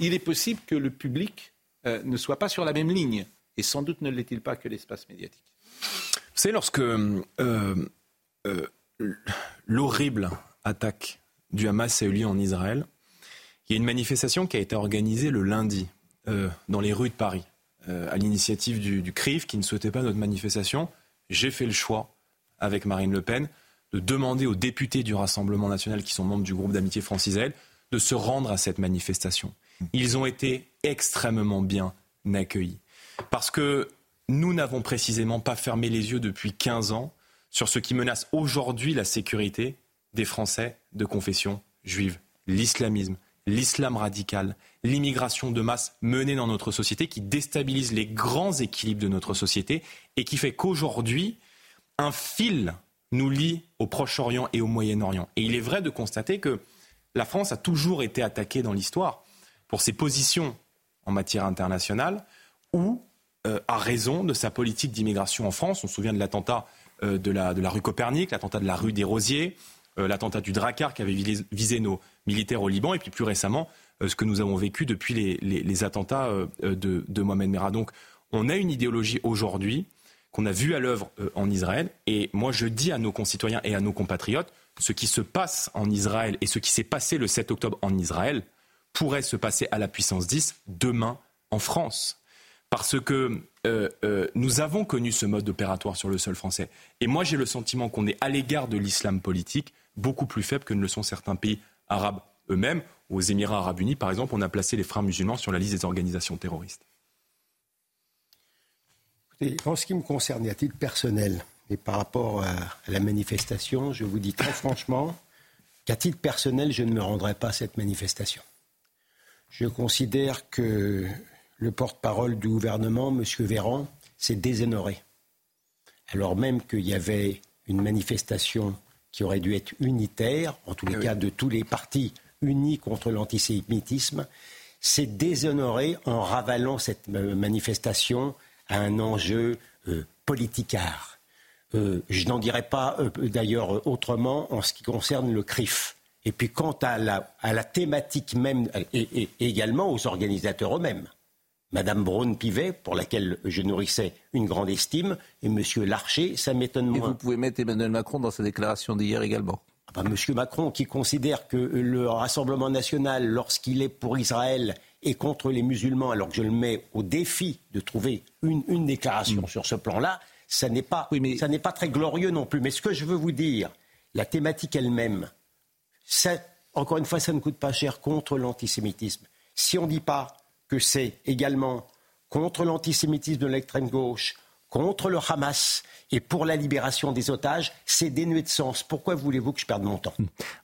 il est possible que le public euh, ne soit pas sur la même ligne. Et sans doute ne l'est-il pas que l'espace médiatique. C'est lorsque euh, euh, l'horrible attaque du Hamas a eu lieu en Israël, il y a une manifestation qui a été organisée le lundi dans les rues de Paris, à l'initiative du, du CRIF qui ne souhaitait pas notre manifestation. J'ai fait le choix, avec Marine Le Pen, de demander aux députés du Rassemblement national qui sont membres du groupe d'amitié France-Israël de se rendre à cette manifestation. Ils ont été extrêmement bien accueillis. Parce que nous n'avons précisément pas fermé les yeux depuis 15 ans sur ce qui menace aujourd'hui la sécurité des Français de confession juive. L'islamisme, l'islam radical, l'immigration de masse menée dans notre société qui déstabilise les grands équilibres de notre société et qui fait qu'aujourd'hui, un fil nous lie au Proche-Orient et au Moyen-Orient. Et il est vrai de constater que la France a toujours été attaquée dans l'histoire pour ses positions en matière internationale ou a raison de sa politique d'immigration en France. On se souvient de l'attentat de, la, de la rue Copernic, l'attentat de la rue des Rosiers, l'attentat du Drakkar qui avait visé nos militaires au Liban, et puis plus récemment, ce que nous avons vécu depuis les, les, attentats de, de Mohamed Merah. Donc, on a une idéologie aujourd'hui qu'on a vue à l'œuvre en Israël. Et moi, je dis à nos concitoyens et à nos compatriotes, ce qui se passe en Israël et ce qui s'est passé le 7 octobre en Israël pourrait se passer à la puissance 10 demain en France. Parce que euh, euh, nous avons connu ce mode opératoire sur le sol français. Et moi, j'ai le sentiment qu'on est à l'égard de l'islam politique beaucoup plus faible que ne le sont certains pays arabes eux-mêmes. Aux Émirats arabes unis, par exemple, on a placé les frères musulmans sur la liste des organisations terroristes. en ce qui me concerne, à titre personnel, et par rapport à, la manifestation, je vous dis très franchement qu'à titre personnel, je ne me rendrai pas à cette manifestation. Je considère que le porte-parole du gouvernement, M. Véran, s'est déshonoré. Alors même qu'il y avait une manifestation qui aurait dû être unitaire, en tous les eh cas de tous les partis unis contre l'antisémitisme, s'est déshonoré en ravalant cette manifestation à un enjeu euh, politicard. Euh, je n'en dirai pas euh, d'ailleurs autrement en ce qui concerne le CRIF. Et puis quant à la, à la thématique même, et, également aux organisateurs eux-mêmes. Madame Braun-Pivet, pour laquelle je nourrissais une grande estime, et Monsieur Larcher, ça m'étonne moins. Et vous pouvez mettre Emmanuel Macron dans sa déclaration d'hier également. Ah bah, Monsieur Macron, qui considère que le Rassemblement national, lorsqu'il est pour Israël, et contre les musulmans, alors que je le mets au défi de trouver une, déclaration mm. sur ce plan-là, ça n'est pas, pas très glorieux non plus. Mais ce que je veux vous dire, la thématique elle-même, encore une fois, ça ne coûte pas cher contre l'antisémitisme. Si on ne dit pas que c'est également contre l'antisémitisme de l'extrême gauche, contre le Hamas et pour la libération des otages, c'est dénué de sens. Pourquoi voulez-vous que je perde mon temps?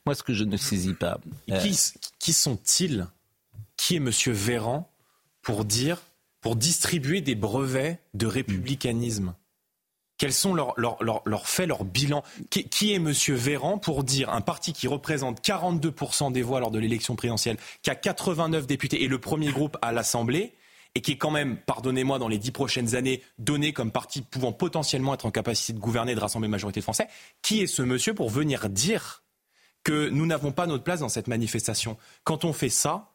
Moi, ce que je ne saisis pas. Euh, qui, qui sont-ils? Qui est M. Véran pour dire, pour distribuer des brevets de républicanisme? Quels sont leurs, faits, leurs bilans qui, est M. Véran pour dire un parti qui représente 42% des voix lors de l'élection présidentielle, qui a 89 députés et le premier groupe à l'Assemblée, et qui est quand même, pardonnez-moi, dans les dix prochaines années, donné comme parti pouvant potentiellement être en capacité de gouverner et de rassembler majorité de Français, qui est ce monsieur pour venir dire que nous n'avons pas notre place dans cette manifestation? Quand on fait ça,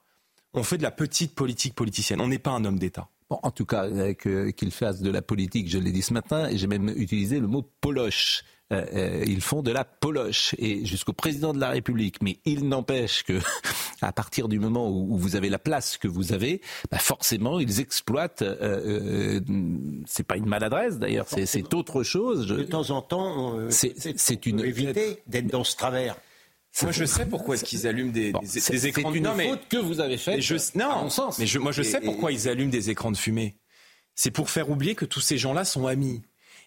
on fait de la petite politique politicienne. On n'est pas un homme d'État en tout cas, euh, qu'il fasse de la politique, je l'ai dit ce matin, et j'ai même utilisé le mot poloche. Euh, euh, ils font de la poloche et jusqu'au président de la République. Mais il n'empêche que, à partir du moment où, vous avez la place que vous avez, bah forcément ils exploitent. Euh, c'est pas une maladresse d'ailleurs, c'est autre chose. De temps en temps, c'est une éviter d'être dans ce travers. Moi, je sais pourquoi est-ce qu'ils allument des, des, écrans de fumée. C'est une faute que vous avez faite, non, à mon sens. Mais je, moi, je sais pourquoi ils allument des écrans de fumée. C'est pour faire oublier que tous ces gens-là sont amis.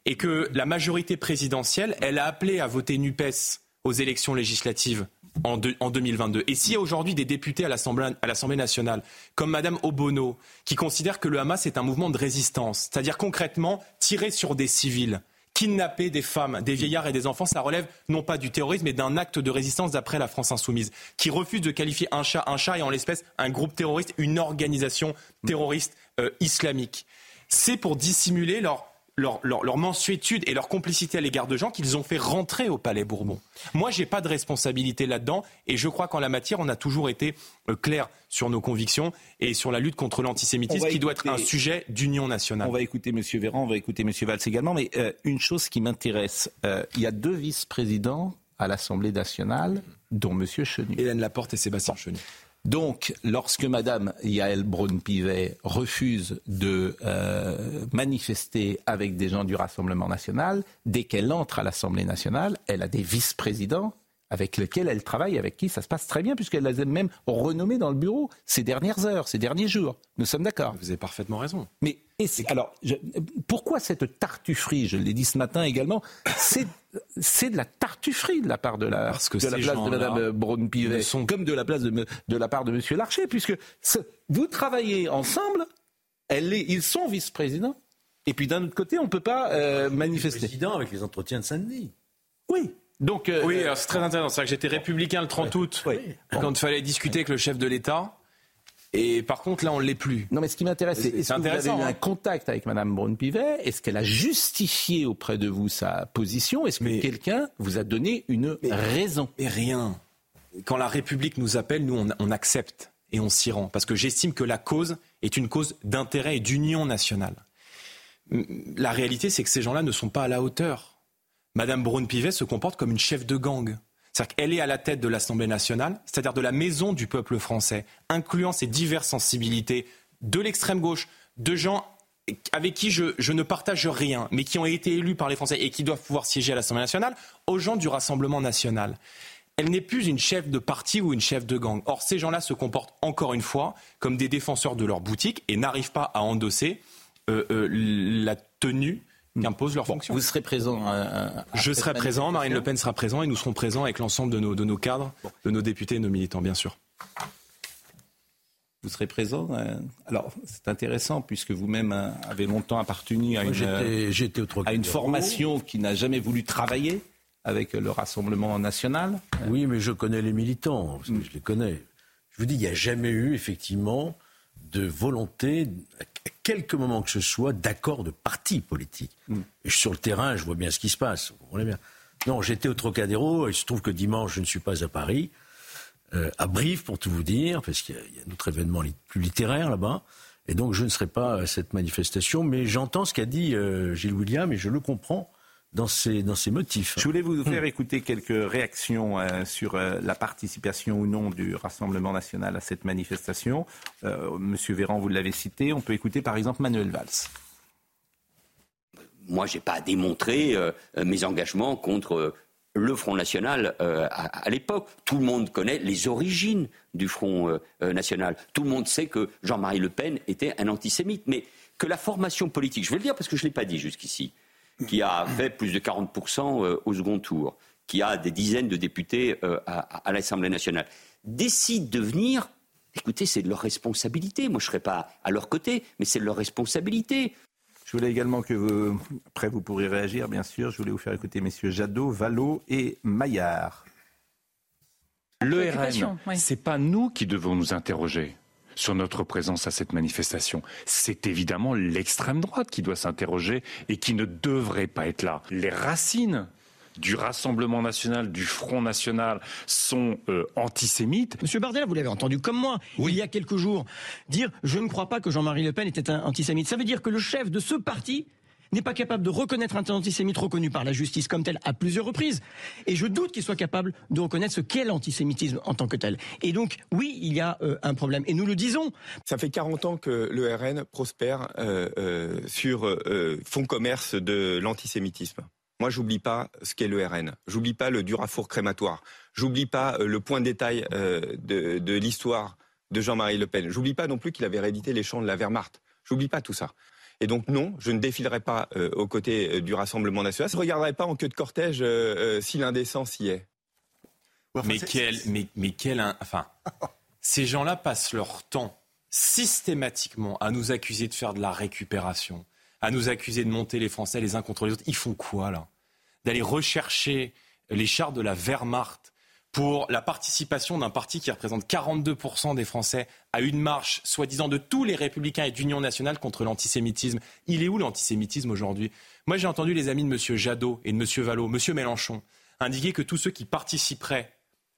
Et que la majorité présidentielle, elle a appelé à voter NUPES aux élections législatives en, en 2022. Et s'il y a aujourd'hui des députés à l'Assemblée nationale, comme Madame Obono, qui considèrent que le Hamas est un mouvement de résistance, c'est-à-dire concrètement tirer sur des civils, kidnapper des femmes, des vieillards et des enfants, ça relève non pas du terrorisme, mais d'un acte de résistance d'après la France insoumise, qui refuse de qualifier un chat un chat et en l'espèce un groupe terroriste, une organisation terroriste euh, islamique. C'est pour dissimuler leur leur, leur, mensuétude et leur complicité à l'égard de gens qu'ils ont fait rentrer au Palais Bourbon. Moi, j'ai pas de responsabilité là-dedans et je crois qu'en la matière, on a toujours été euh, clair sur nos convictions et sur la lutte contre l'antisémitisme qui doit être un sujet d'union nationale. On va écouter M. Véran, on va écouter M. Valls également, mais euh, une chose qui m'intéresse, euh, il y a deux vice-présidents à l'Assemblée nationale, dont M. Chenu. Hélène Laporte et Sébastien Chenu. Donc, lorsque Madame Yael Braun-Pivet refuse de euh, manifester avec des gens du Rassemblement national, dès qu'elle entre à l'Assemblée nationale, elle a des vice-présidents avec lesquels elle travaille, avec qui ça se passe très bien, puisqu'elle les a même renommés dans le bureau ces dernières heures, ces derniers jours. Nous sommes d'accord. Vous avez parfaitement raison. Mais alors, pourquoi cette tartufferie Je l'ai dit ce matin également. C'est de la tartufferie de la part de la, Parce que de la place de Mme Braun-Pivet, sont... comme de la place de, de la part de M. Larcher, puisque vous travaillez ensemble. Elle est, ils sont vice-présidents. Et puis d'un autre côté, on ne peut pas euh, manifester. Président avec les entretiens de Saint-Denis. Oui, donc, euh, oui, c'est très intéressant. C'est que j'étais républicain le 30 août, quand il fallait discuter avec le chef de l'État. Et par contre, là, on ne l'est plus. Non, mais ce qui m'intéresse, c'est est-ce que vous avez eu un hein. contact avec Mme Braun-Pivet? Est-ce qu'elle a justifié auprès de vous sa position? Est-ce que quelqu'un vous a donné une raison? Mais rien. Quand la République nous appelle, nous, on, on accepte et on s'y rend. Parce que j'estime que la cause est une cause d'intérêt et d'union nationale. La réalité, c'est que ces gens-là ne sont pas à la hauteur. Madame Braun-Pivet se comporte comme une chef de gang. C'est-à-dire qu'elle est à la tête de l'Assemblée nationale, c'est-à-dire de la maison du peuple français, incluant ses diverses sensibilités de l'extrême gauche, de gens avec qui je, ne partage rien, mais qui ont été élus par les Français et qui doivent pouvoir siéger à l'Assemblée nationale, aux gens du Rassemblement national. Elle n'est plus une chef de parti ou une chef de gang. Or, ces gens-là se comportent encore une fois comme des défenseurs de leur boutique et n'arrivent pas à endosser euh, euh, la tenue qui imposent leurs fonctions. Vous serez présent Je serai présent, Marine Le Pen sera présent et nous serons présents avec l'ensemble de nos, de nos cadres, de nos députés et nos militants, bien sûr. Vous serez présent euh, Alors, c'est intéressant puisque vous-même euh, avez longtemps appartenu à une, euh, à une formation qui n'a jamais voulu travailler avec le Rassemblement national. Oui, mais je connais les militants, parce que je les connais. Je vous dis, il n'y a jamais eu, effectivement, de volonté, à quelques moments que ce soit, d'accord de parti politique. Mm. Et sur le terrain, je vois bien ce qui se passe. Vous bien. Non, j'étais au Trocadéro, et il se trouve que dimanche, je ne suis pas à Paris, euh, à Brive, pour tout vous dire, parce qu'il y, a un autre événement plus littéraire là-bas. Et donc, je ne serai pas à cette manifestation, mais j'entends ce qu'a dit euh, Gilles William, et je le comprends dans dans motifs. Je voulais vous faire écouter quelques réactions euh, sur euh, la participation ou non du Rassemblement national à cette manifestation. Euh, Monsieur Véran, vous l'avez cité. On peut écouter par exemple Manuel Valls. Moi, je n'ai pas à démontrer mes engagements contre le Front National à, l'époque. Tout le monde connaît les origines du Front National. Tout le monde sait que Jean-Marie Le Pen était un antisémite. Mais que la formation politique, je vais le dire parce que je ne l'ai pas dit jusqu'ici, qui a fait plus de 40% euh, au second tour, qui a des dizaines de députés euh, à, l'Assemblée nationale, décide de venir, écoutez, c'est de leur responsabilité. Moi, je ne serai pas à leur côté, mais c'est de leur responsabilité. Je voulais également que vous, après vous pourrez réagir, bien sûr. Je voulais vous faire écouter messieurs Jadot, Vallot et Maillard. Le RN, c'est pas nous qui devons nous interroger sur notre présence à cette manifestation. C'est évidemment l'extrême droite qui doit s'interroger et qui ne devrait pas être là. Les racines du Rassemblement national, du Front national sont euh, antisémites. Monsieur Bardella, vous l'avez entendu comme moi, il y a quelques jours, dire je ne crois pas que Jean-Marie Le Pen était un antisémite. Ça veut dire que le chef de ce parti n'est pas capable de reconnaître un antisémite reconnu par la justice comme tel à plusieurs reprises. Et je doute qu'il soit capable de reconnaître ce qu'est l'antisémitisme en tant que tel. Et donc, oui, il y a euh, un problème. Et nous le disons. Ça fait 40 ans que le RN prospère euh, euh, sur fonds commerce de l'antisémitisme. Moi, j'oublie pas ce qu'est le RN. J'oublie pas le Durafour crématoire. J'oublie pas le point de détail de, l'histoire de Jean-Marie Le Pen. J'oublie pas non plus qu'il avait réédité les chants de la Wehrmacht. J'oublie pas tout ça. Et donc non, je ne défilerai pas euh, aux côtés euh, du Rassemblement national. Je ne regarderai pas en queue de cortège euh, si l'indécence y est. mais, quel, mais, mais quel, enfin, ces gens-là passent leur temps systématiquement à nous accuser de faire de la récupération, à nous accuser de monter les Français les uns contre les autres. Ils font quoi là? D'aller rechercher les chars de la Wehrmacht pour la participation d'un parti qui représente 42% des Français à une marche, soi-disant, de tous les républicains et d'union nationale contre l'antisémitisme. Il est où l'antisémitisme aujourd'hui? Moi, j'ai entendu les amis de M. Jadot et de M. Vallot, M. Mélenchon, indiquer que tous ceux qui participeraient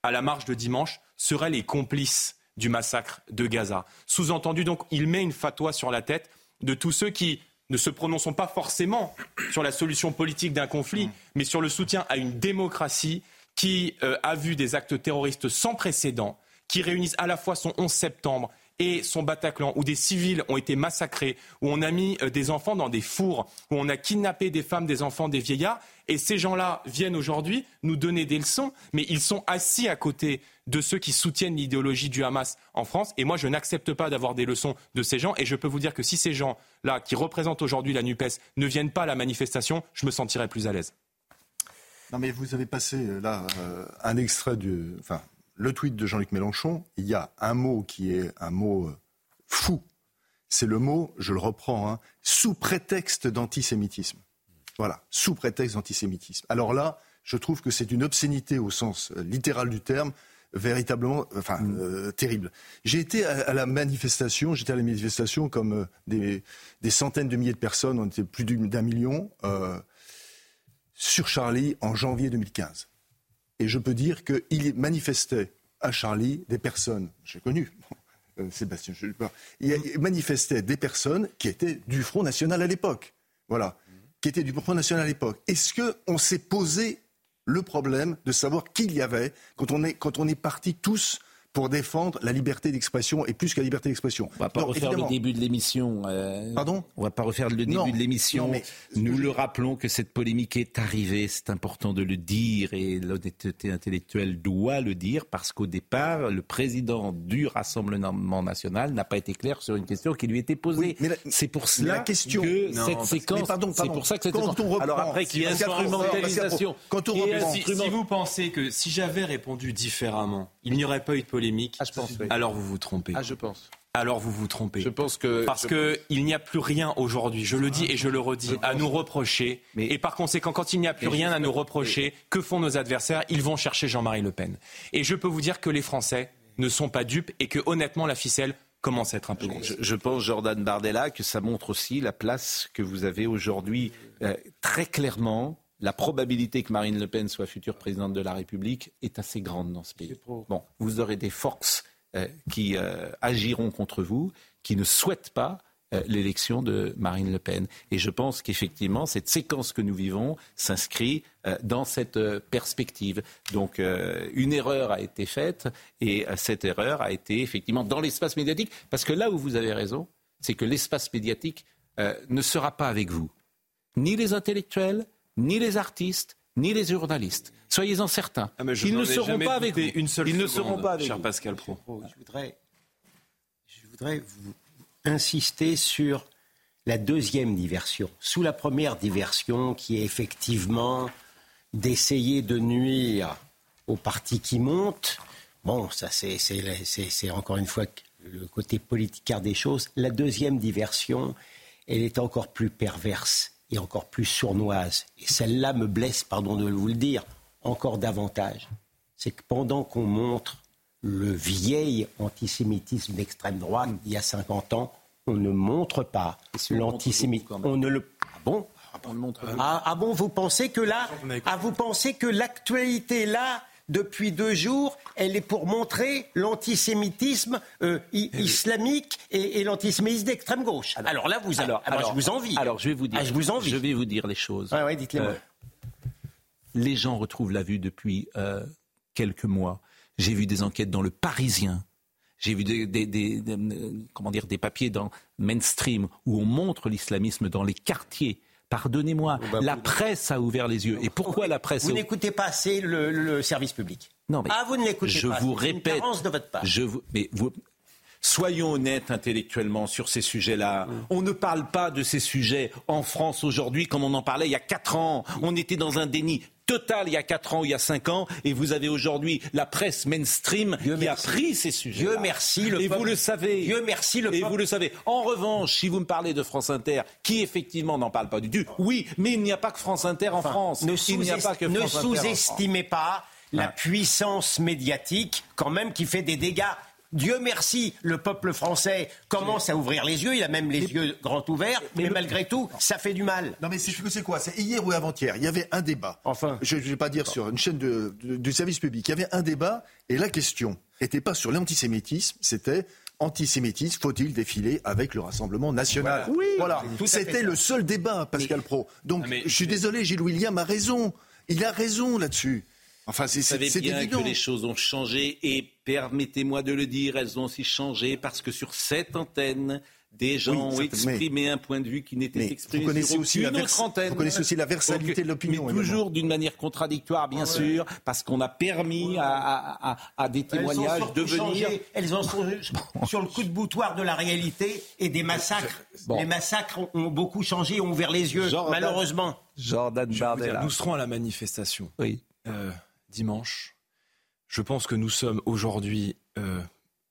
à la marche de dimanche seraient les complices du massacre de Gaza. Sous-entendu, donc, il met une fatwa sur la tête de tous ceux qui ne se prononçons pas forcément sur la solution politique d'un conflit, mais sur le soutien à une démocratie qui euh, a vu des actes terroristes sans précédent, qui réunissent à la fois son 11 septembre et son Bataclan, où des civils ont été massacrés, où on a mis euh, des enfants dans des fours, où on a kidnappé des femmes, des enfants, des vieillards. Et ces gens-là viennent aujourd'hui nous donner des leçons, mais ils sont assis à côté de ceux qui soutiennent l'idéologie du Hamas en France. Et moi, je n'accepte pas d'avoir des leçons de ces gens. Et je peux vous dire que si ces gens-là, qui représentent aujourd'hui la NUPES, ne viennent pas à la manifestation, je me sentirai plus à l'aise. Non, mais vous avez passé euh, là euh, un extrait du. Enfin, le tweet de Jean-Luc Mélenchon. Il y a un mot qui est un mot euh, fou. C'est le mot, je le reprends, hein, sous prétexte d'antisémitisme. Voilà, sous prétexte d'antisémitisme. Alors là, je trouve que c'est une obscénité au sens littéral du terme véritablement enfin, Mm. euh, terrible. J'ai été à, à la manifestation, j'étais à la manifestation comme euh, des, des centaines de milliers de personnes, on était plus d'un million, euh, sur Charlie en janvier 2015. Et je peux dire qu'il manifestait à Charlie des personnes, j'ai connu, euh, Sébastien, je, il il manifestait des personnes qui étaient du Front National à l'époque. Voilà. Qui étaient du Front National à l'époque. Est-ce qu'on s'est posé le problème de savoir qui il y avait quand on est, quand on est partis tous pour défendre la liberté d'expression et plus que la liberté d'expression. On va pas Non, refaire évidemment. le début de l'émission. euh, Pardon On va pas refaire le début Non. de l'émission. Nous le rappelons que cette polémique est arrivée. C'est important de le dire et l'honnêteté intellectuelle doit le dire parce qu'au départ, le président du Rassemblement national n'a pas été clair sur une question qui lui était posée. c'est pour cela la question- que Non, cette parce- séquence. mais pardon, c'est pour ça que cette Quand séquence- on reprend- Alors après, qu'il y ait si- instrumentalisation. quand on reprend- Si, si vous pensez que si j'avais répondu différemment, il n'y aurait pas eu de polémique, alors vous vous trompez. Ah, je pense. Alors vous vous trompez. Je pense que Parce je que il n'y a plus rien aujourd'hui, je le dis et je le redis, à nous reprocher. Et par conséquent, quand il n'y a plus Mais rien je- à nous reprocher, que font nos adversaires? Ils vont chercher Jean-Marie Le Pen. Et je peux vous dire que les Français ne sont pas dupes et que honnêtement, la ficelle commence à être un peu grosse. Je, je pense, Jordan Bardella, que ça montre aussi la place que vous avez aujourd'hui. Euh, très clairement, la probabilité que Marine Le Pen soit future présidente de la République est assez grande dans ce pays. Bon, vous aurez des forces euh, qui euh, agiront contre vous, qui ne souhaitent pas euh, l'élection de Marine Le Pen. Et je pense qu'effectivement, cette séquence que nous vivons s'inscrit dans cette perspective. Donc, une erreur a été faite et cette erreur a été effectivement dans l'espace médiatique. Parce que là où vous avez raison, c'est que l'espace médiatique ne sera pas avec vous. Ni les intellectuels, ni les artistes, ni les journalistes. Soyez-en certains. Ah, Ils ne seront pas avec vous. une seule Ils ne seront pas avec cher vous. Pascal Pro. Je voudrais, je voudrais vous insister sur la deuxième diversion. Sous la première diversion, qui est effectivement d'essayer de nuire au parti qui monte, bon, ça c'est- c'est c'est- c'est encore une fois le côté politicard des choses. La deuxième diversion, elle est encore plus perverse et encore plus sournoise. Et celle-là me blesse, pardon de vous le dire, encore davantage. C'est que pendant qu'on montre le vieil antisémitisme d'extrême droite d'il y a 50 ans, on ne montre pas l'antisémitisme. On ne le. Ah bon ah, ah bon, vous pensez que là, ah, vous pensez que l'actualité là, depuis deux jours, elle est pour montrer l'antisémitisme euh, i- islamique et, et l'antisémitisme d'extrême gauche. Alors, là, vous, alors, je vous envie. Alors, je vais vous dire, Ah, je vous envie. je vais vous dire les choses. Ouais, dites-les. Euh, les gens retrouvent la vue depuis euh, quelques mois. J'ai vu des enquêtes dans le Parisien. J'ai vu des, des- des- des- comment dire, des papiers dans Mainstream où on montre l'islamisme dans les quartiers. Pardonnez-moi, la presse a ouvert les yeux. Et pourquoi la presse Vous n'écoutez pas assez le, le service public. Non, mais ah, vous ne l'écoutez je pas. vous une répète, de votre part. je vous, mais vous, soyons honnêtes intellectuellement sur ces sujets-là. On ne parle pas de ces sujets en France aujourd'hui comme on en parlait il y a quatre ans. On était dans un déni total il y a quatre ans, il y a cinq ans, et vous avez aujourd'hui la presse mainstream qui a pris ces sujets. Dieu merci, le et peuple- vous le savez. Dieu merci, le Et peuple- vous le savez. En revanche, si vous me parlez de France Inter, qui effectivement n'en parle pas du tout, oui, mais il n'y a pas que France Inter en France. Ne pas sous-estimez pas la Ah. puissance médiatique, quand même, qui fait des dégâts. Dieu merci, le peuple français commence à ouvrir les yeux, il a même les yeux grands ouverts, mais, malgré tout, ça fait du mal. Non mais c'est quoi? C'est hier ou avant-hier, il y avait un débat. Enfin. Je ne vais pas dire sur une chaîne de, de- du service public. Il y avait un débat et la question n'était pas sur l'antisémitisme, c'était antisémitisme, faut-il défiler avec le Rassemblement national? Voilà. Oui. Voilà. C'était le seul débat, Pascal Pro. Donc je suis désolé, Gilles William a raison. Il a raison là-dessus. Enfin, c'est Vous savez bien évident. que les choses ont changé et permettez-moi de le dire, elles ont aussi changé parce que sur cette antenne, des gens Oui, ont exprimé un point de vue qui n'était exprimé vous connaissez sur aussi la aucune vers- autre antenne. vous connaissez aussi la versalité Donc, de l'opinion, Mais toujours d'une manière contradictoire, bien sûr, parce qu'on a permis à, à- à- à des Elles ont témoignages de venir. changé. Elles en sont sur le coup de boutoir de la réalité et des massacres. Bon. Les massacres ont, beaucoup changé, ont ouvert les yeux, Jordan- malheureusement. Jordan dire, Bardella. nous serons à la manifestation Oui. euh, dimanche. Je pense que nous sommes aujourd'hui euh,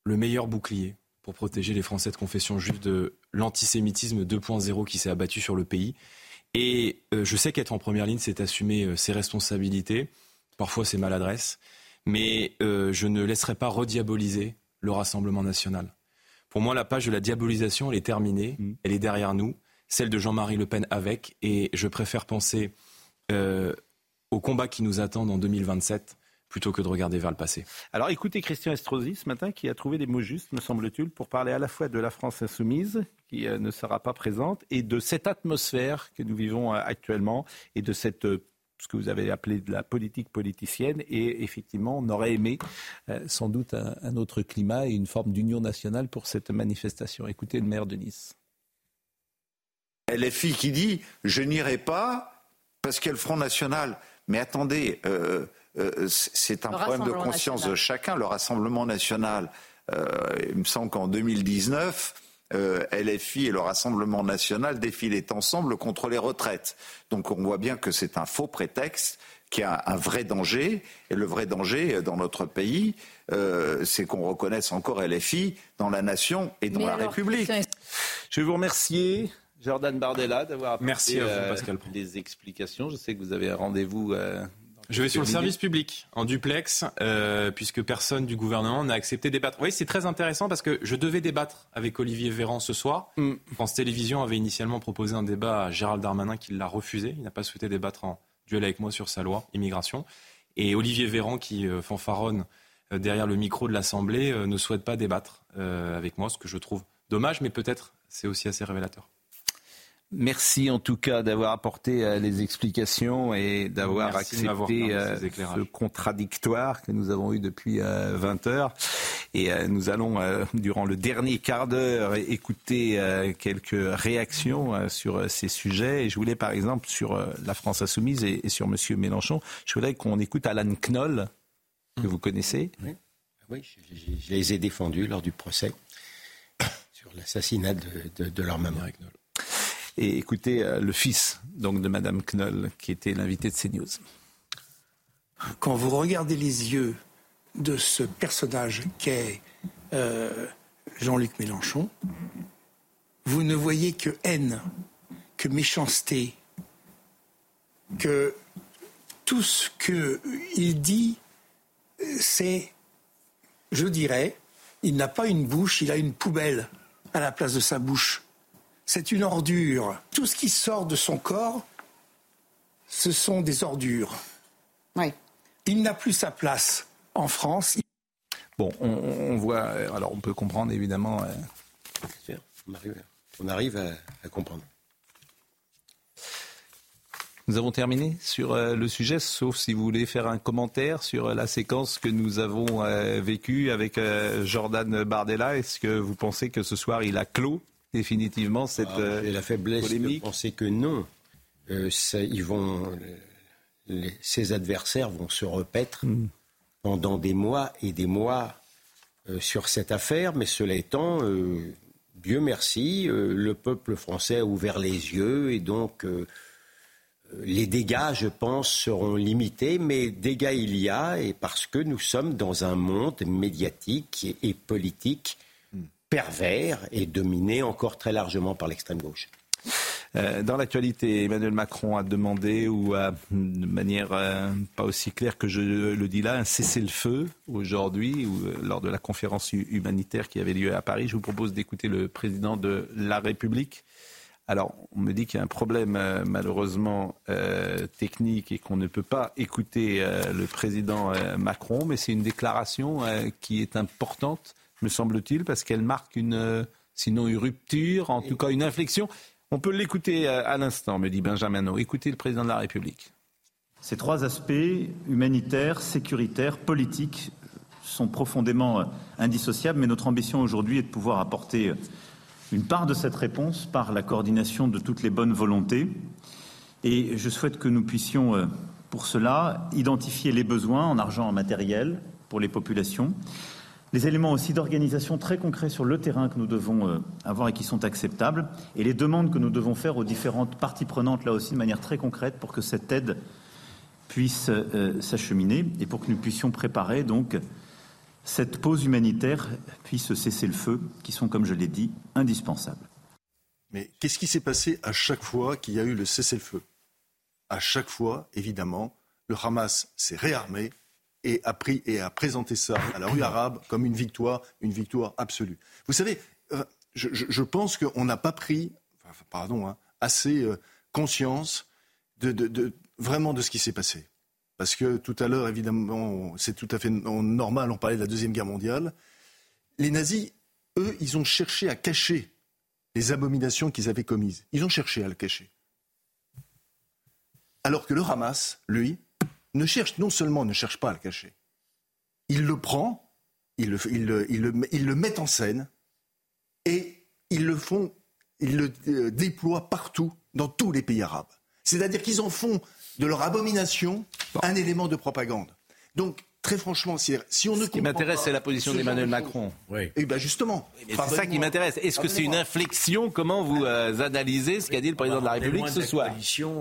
le meilleur bouclier pour protéger les Français de confession juive de l'antisémitisme 2.0 qui s'est abattu sur le pays. Et euh, je sais qu'être en première ligne, c'est assumer euh, ses responsabilités. Parfois, c'est maladresse. mais je ne laisserai pas rediaboliser le Rassemblement national. Pour moi, la page de la diabolisation, elle est terminée, mm. elle est derrière nous, celle de Jean-Marie Le Pen avec, et je préfère penser au combat qui nous attend en 2027 plutôt que de regarder vers le passé. Alors écoutez Christian Estrosi ce matin qui a trouvé des mots justes, me semble-t-il, pour parler à la fois de la France insoumise, qui euh, ne sera pas présente, et de cette atmosphère que nous vivons euh, actuellement, et de cette euh, ce que vous avez appelé de la politique politicienne. Et effectivement, on aurait aimé sans doute un, autre climat et une forme d'union nationale pour cette manifestation. Écoutez le maire de Nice. LFI qui dit Je n'irai pas parce qu'il y a le Front National. Mais attendez, euh, c'est un problème de conscience de chacun. Le Rassemblement national, euh, il me semble qu'en 2019, euh, LFI et le Rassemblement national défilaient ensemble contre les retraites. Donc on voit bien que c'est un faux prétexte, qui a un vrai danger. Et le vrai danger dans notre pays, c'est qu'on reconnaisse encore LFI dans la nation et dans la République. Je vais vous remercier. Jordan Bardella d'avoir apporté Merci à des explications. Je sais que vous avez un rendez-vous je vais sur le service public, en duplex, euh, puisque personne du gouvernement n'a accepté de débattre. Oui, c'est très intéressant parce que je devais débattre avec Olivier Véran ce soir. Mm. France Télévisions avait initialement proposé un débat à Gérald Darmanin qui l'a refusé. Il n'a pas souhaité débattre en duel avec moi sur sa loi immigration. Et Olivier Véran, qui euh, fanfaronne euh, derrière le micro de l'Assemblée, ne souhaite pas débattre avec moi, ce que je trouve dommage, mais peut-être c'est aussi assez révélateur. Merci en tout cas d'avoir apporté euh, les explications et d'avoir accepté euh, ce contradictoire que nous avons eu depuis 20 euh, heures. Et nous allons, durant le dernier quart d'heure, écouter quelques réactions sur ces sujets. Et je voulais, par exemple, sur la France insoumise et, sur M. Mélenchon, je voudrais qu'on écoute Alan Knoll, que vous connaissez. Oui, oui je, les ai défendus lors du procès sur l'assassinat de, leur maman. Et écoutez euh, le fils donc de Madame Knoll, qui était l'invité de CNews. Quand vous regardez les yeux de ce personnage qu'est euh, Jean-Luc Mélenchon, vous ne voyez que haine, que méchanceté, que tout ce qu'il dit, c'est, je dirais, il n'a pas une bouche, il a une poubelle à la place de sa bouche c'est une ordure. Tout ce qui sort de son corps, ce sont des ordures. Oui. Il n'a plus sa place en France. Bon, on, voit, euh, alors on peut comprendre évidemment. Euh, on arrive, à, comprendre. Nous avons terminé sur euh, le sujet, sauf si vous voulez faire un commentaire sur la séquence que nous avons vécue avec Jordan Bardella. Est-ce que vous pensez que ce soir il a clos définitivement cette ah, J'ai la faiblesse polémique. de penser que non. Euh, ils vont, ces adversaires vont se repaître hmm. pendant des mois et des mois euh, sur cette affaire. Mais cela étant, euh, Dieu merci, le peuple français a ouvert les yeux et donc les dégâts, je pense, seront limités, mais dégâts il y a, et parce que nous sommes dans un monde médiatique et politique pervers et dominé encore très largement par l'extrême gauche. Euh, dans l'actualité, Emmanuel Macron a demandé, ou de manière euh, pas aussi claire que je le dis là, un cessez-le-feu aujourd'hui, ou euh, lors de la conférence humanitaire qui avait lieu à Paris. Je vous propose d'écouter le président de la République. Alors, on me dit qu'il y a un problème malheureusement technique et qu'on ne peut pas écouter le président Macron, mais c'est une déclaration qui est importante me semble-t-il, parce qu'elle marque une, euh, sinon une rupture, en tout cas une inflexion. On peut l'écouter euh, à l'instant, me dit Benjamin Écoutez le président de la République. Ces trois aspects, humanitaires, sécuritaires, politiques, sont profondément euh, indissociables, mais notre ambition aujourd'hui est de pouvoir apporter une part de cette réponse par la coordination de toutes les bonnes volontés. Et je souhaite que nous puissions, pour cela, identifier les besoins en argent, en matériel pour les populations, les éléments aussi d'organisation très concrets sur le terrain que nous devons euh, avoir et qui sont acceptables, et les demandes que nous devons faire aux différentes parties prenantes, là aussi de manière très concrète, pour que cette aide puisse euh, s'acheminer et pour que nous puissions préparer donc cette pause humanitaire puisse cesser le feu, qui sont, comme je l'ai dit, indispensables. Mais qu'est-ce qui s'est passé à chaque fois qu'il y a eu le cessez-le-feu? À chaque fois, évidemment, le Hamas s'est réarmé et a, pris, et a présenté ça à la rue arabe comme une victoire, une victoire absolue. Vous savez, euh, je, pense qu'on n'a pas pris, pardon, hein, assez euh, conscience de, vraiment de ce qui s'est passé. Parce que tout à l'heure, évidemment, c'est tout à fait normal, on parlait de la Deuxième Guerre mondiale. Les nazis, eux, ils ont cherché à cacher les abominations qu'ils avaient commises. Ils ont cherché à le cacher. Alors que le Hamas, lui, ne cherche, non seulement ne cherche pas à le cacher, il le prend, il le, il le, met en scène et ils le font, ils le euh, déploient partout dans tous les pays arabes. C'est-à-dire qu'ils en font de leur abomination un élément de propagande. Donc, très franchement, si, on ne Ce qui m'intéresse, c'est la position d'Emmanuel Macron. Oui. Et eh bien justement. C'est ça qui m'intéresse. Est-ce que c'est une inflexion? Comment vous euh, analysez ce qu'a dit le président de la République ce soir?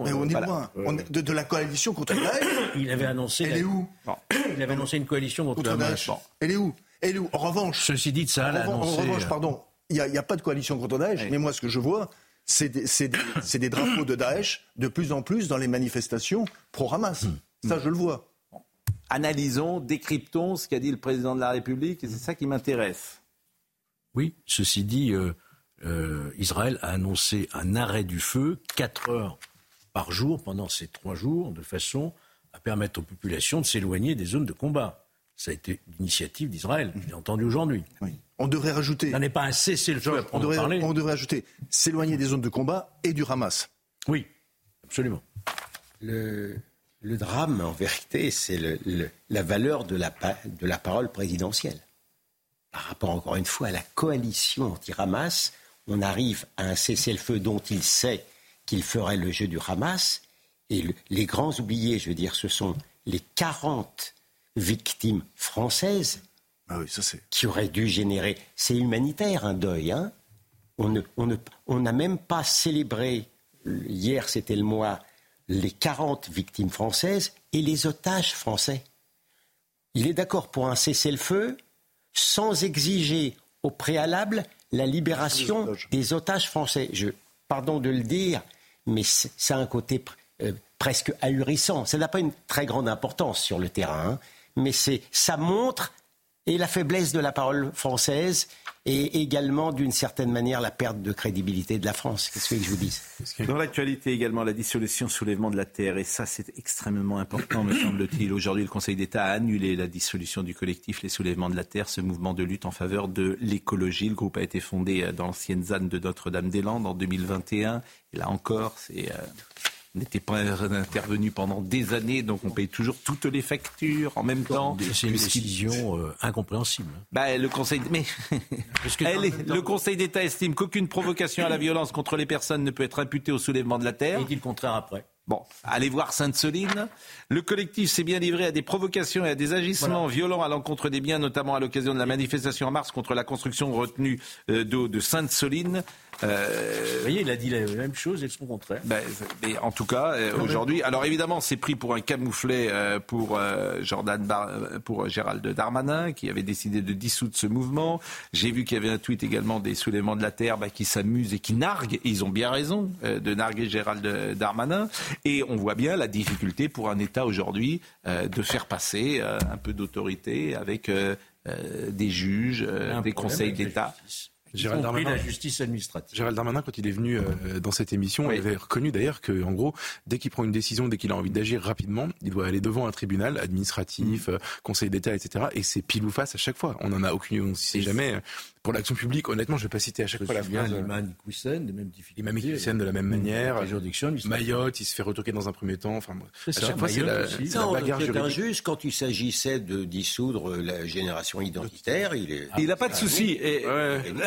Mais on est loin. de, la coalition contre Daesh. Il avait annoncé. Elle est où? Il avait annoncé une coalition contre, Daesh. Elle est où? Elle est où? En revanche. Ceci dit, ça a En revanche, euh, pardon, il n'y a, pas de coalition contre Daesh. Mais moi, ce que je vois, c'est des, drapeaux de Daesh de plus en plus dans les manifestations pro-Hamas. Hmm. Ça, je le vois. Analysons, décryptons ce qu'a dit le président de la République, et c'est ça qui m'intéresse. Oui, ceci dit, euh, euh, Israël a annoncé un arrêt du feu, 4 heures par jour pendant ces trois jours, de façon à permettre aux populations de s'éloigner des zones de combat. Ça a été l'initiative d'Israël, j'ai entendu aujourd'hui. On devrait rajouter. Ça n'est pas un cessez-le-feu on, devrait, on devrait ajouter s'éloigner des zones de combat et du Hamas. Oui, absolument. Le, drame, en vérité, c'est la valeur de la, de la parole présidentielle. Par rapport, encore une fois, à la coalition anti-Hamas, on arrive à un cessez-le-feu dont il sait qu'il ferait le jeu du Hamas. Et les grands oubliés, je veux dire, ce sont les 40 victimes françaises ah qui auraient dû générer. C'est humanitaire un deuil. Hein on n'a on on même pas célébré, hier c'était le mois, les 40 victimes françaises et les otages français. Il est d'accord pour un cessez-le-feu sans exiger au préalable la libération des otages français. Je, pardon de le dire, mais ça a un côté euh, presque ahurissant. Ça n'a pas une très grande importance sur le terrain. Hein mais c'est, ça montre et la faiblesse de la parole française et également d'une certaine manière la perte de crédibilité de la France. Qu'est-ce que je vous dis Dans l'actualité également, la dissolution, soulèvement de la terre, et ça c'est extrêmement important, me semble-t-il. Aujourd'hui, le Conseil d'État a annulé la dissolution du collectif Les Soulèvements de la Terre, ce mouvement de lutte en faveur de l'écologie. Le groupe a été fondé dans l'ancienne ZAN de Notre-Dame-des-Landes en 2021. Et là encore, c'est euh, n'était pas intervenu pendant des années, donc on paye toujours toutes les factures en même temps. C'est une décision euh, incompréhensible. Bah, le Conseil, mais le Conseil d'État estime qu'aucune provocation à la violence contre les personnes ne peut être imputée au soulèvement de la terre. Il dit le contraire après. Bon, allez voir Sainte-Soline. Le collectif s'est bien livré à des provocations et à des agissements violents à l'encontre des biens, notamment à l'occasion de la manifestation en mars contre la construction retenue euh, d'eau de Sainte-Soline. Euh, Vous voyez, il a dit la même chose et son contraire. Ben, en tout cas, euh, aujourd'hui, alors évidemment, c'est pris pour un camouflet euh, pour Jordan pour Gérald Darmanin, qui avait décidé de dissoudre ce mouvement. J'ai vu qu'il y avait un tweet également des soulèvements de la terre bah, qui s'amusent et qui narguent. Et ils ont bien raison de narguer Gérald Darmanin. Et on voit bien la difficulté pour un État aujourd'hui de faire passer un peu d'autorité avec des juges, des conseils d'État. Gérald Darmanin, la justice administrative. Gérald Darmanin, quand il est venu euh, dans cette émission, il avait reconnu d'ailleurs que, en gros, dès qu'il prend une décision, dès qu'il a envie d'agir rapidement, il doit aller devant un tribunal administratif, mm. euh, Conseil d'État, etc. Et c'est pile ou face à chaque fois. On en a aucune, on ne sait jamais pour l'action publique, honnêtement, je ne vais pas citer à chaque fois la phrase. Imam Iqwisen, de même difficultés. Imam Iqwisen, de la même manière. Mayotte, il se fait retoquer dans un premier temps. Enfin, à chaque fois, c'est la, la bagarre juridique. un juge, quand il s'agissait de dissoudre la génération identitaire, il est. Il n'a pas de souci. Et,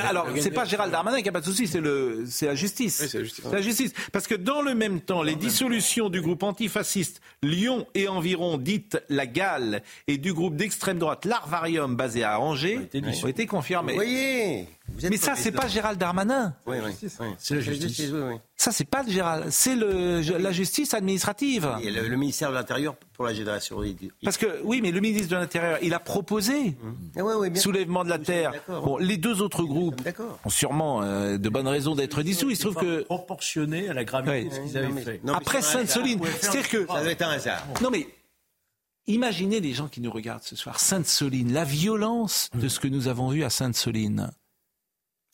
alors, c'est pas Gérald Darmanin qui n'a pas de souci, c'est le, c'est la justice. c'est la justice. la justice. Parce que dans le même temps, les dissolutions du groupe antifasciste Lyon et environ, dite la Galle, et du groupe d'extrême droite L'Arvarium, basé à Angers, ont été confirmées. Vous mais ça, c'est pas Gérald Darmanin. Oui, oui. C'est la justice. Ça, c'est pas Gérald. C'est la justice administrative. Et le, ministère de l'Intérieur pour la génération. Parce que, oui, mais le ministre de l'Intérieur, il a proposé mmh. soulèvement de la terre. Bon, les deux autres groupes ont sûrement euh, de bonnes raisons d'être dissous. Il se trouve que. Proportionné à la gravité de ce qu'ils avaient fait. Après Sainte-Soline. C'est-à-dire que. Ça doit être un hasard. Non, mais Imaginez les gens qui nous regardent ce soir. Sainte-Soline, la violence de ce que nous avons vu à Sainte-Soline.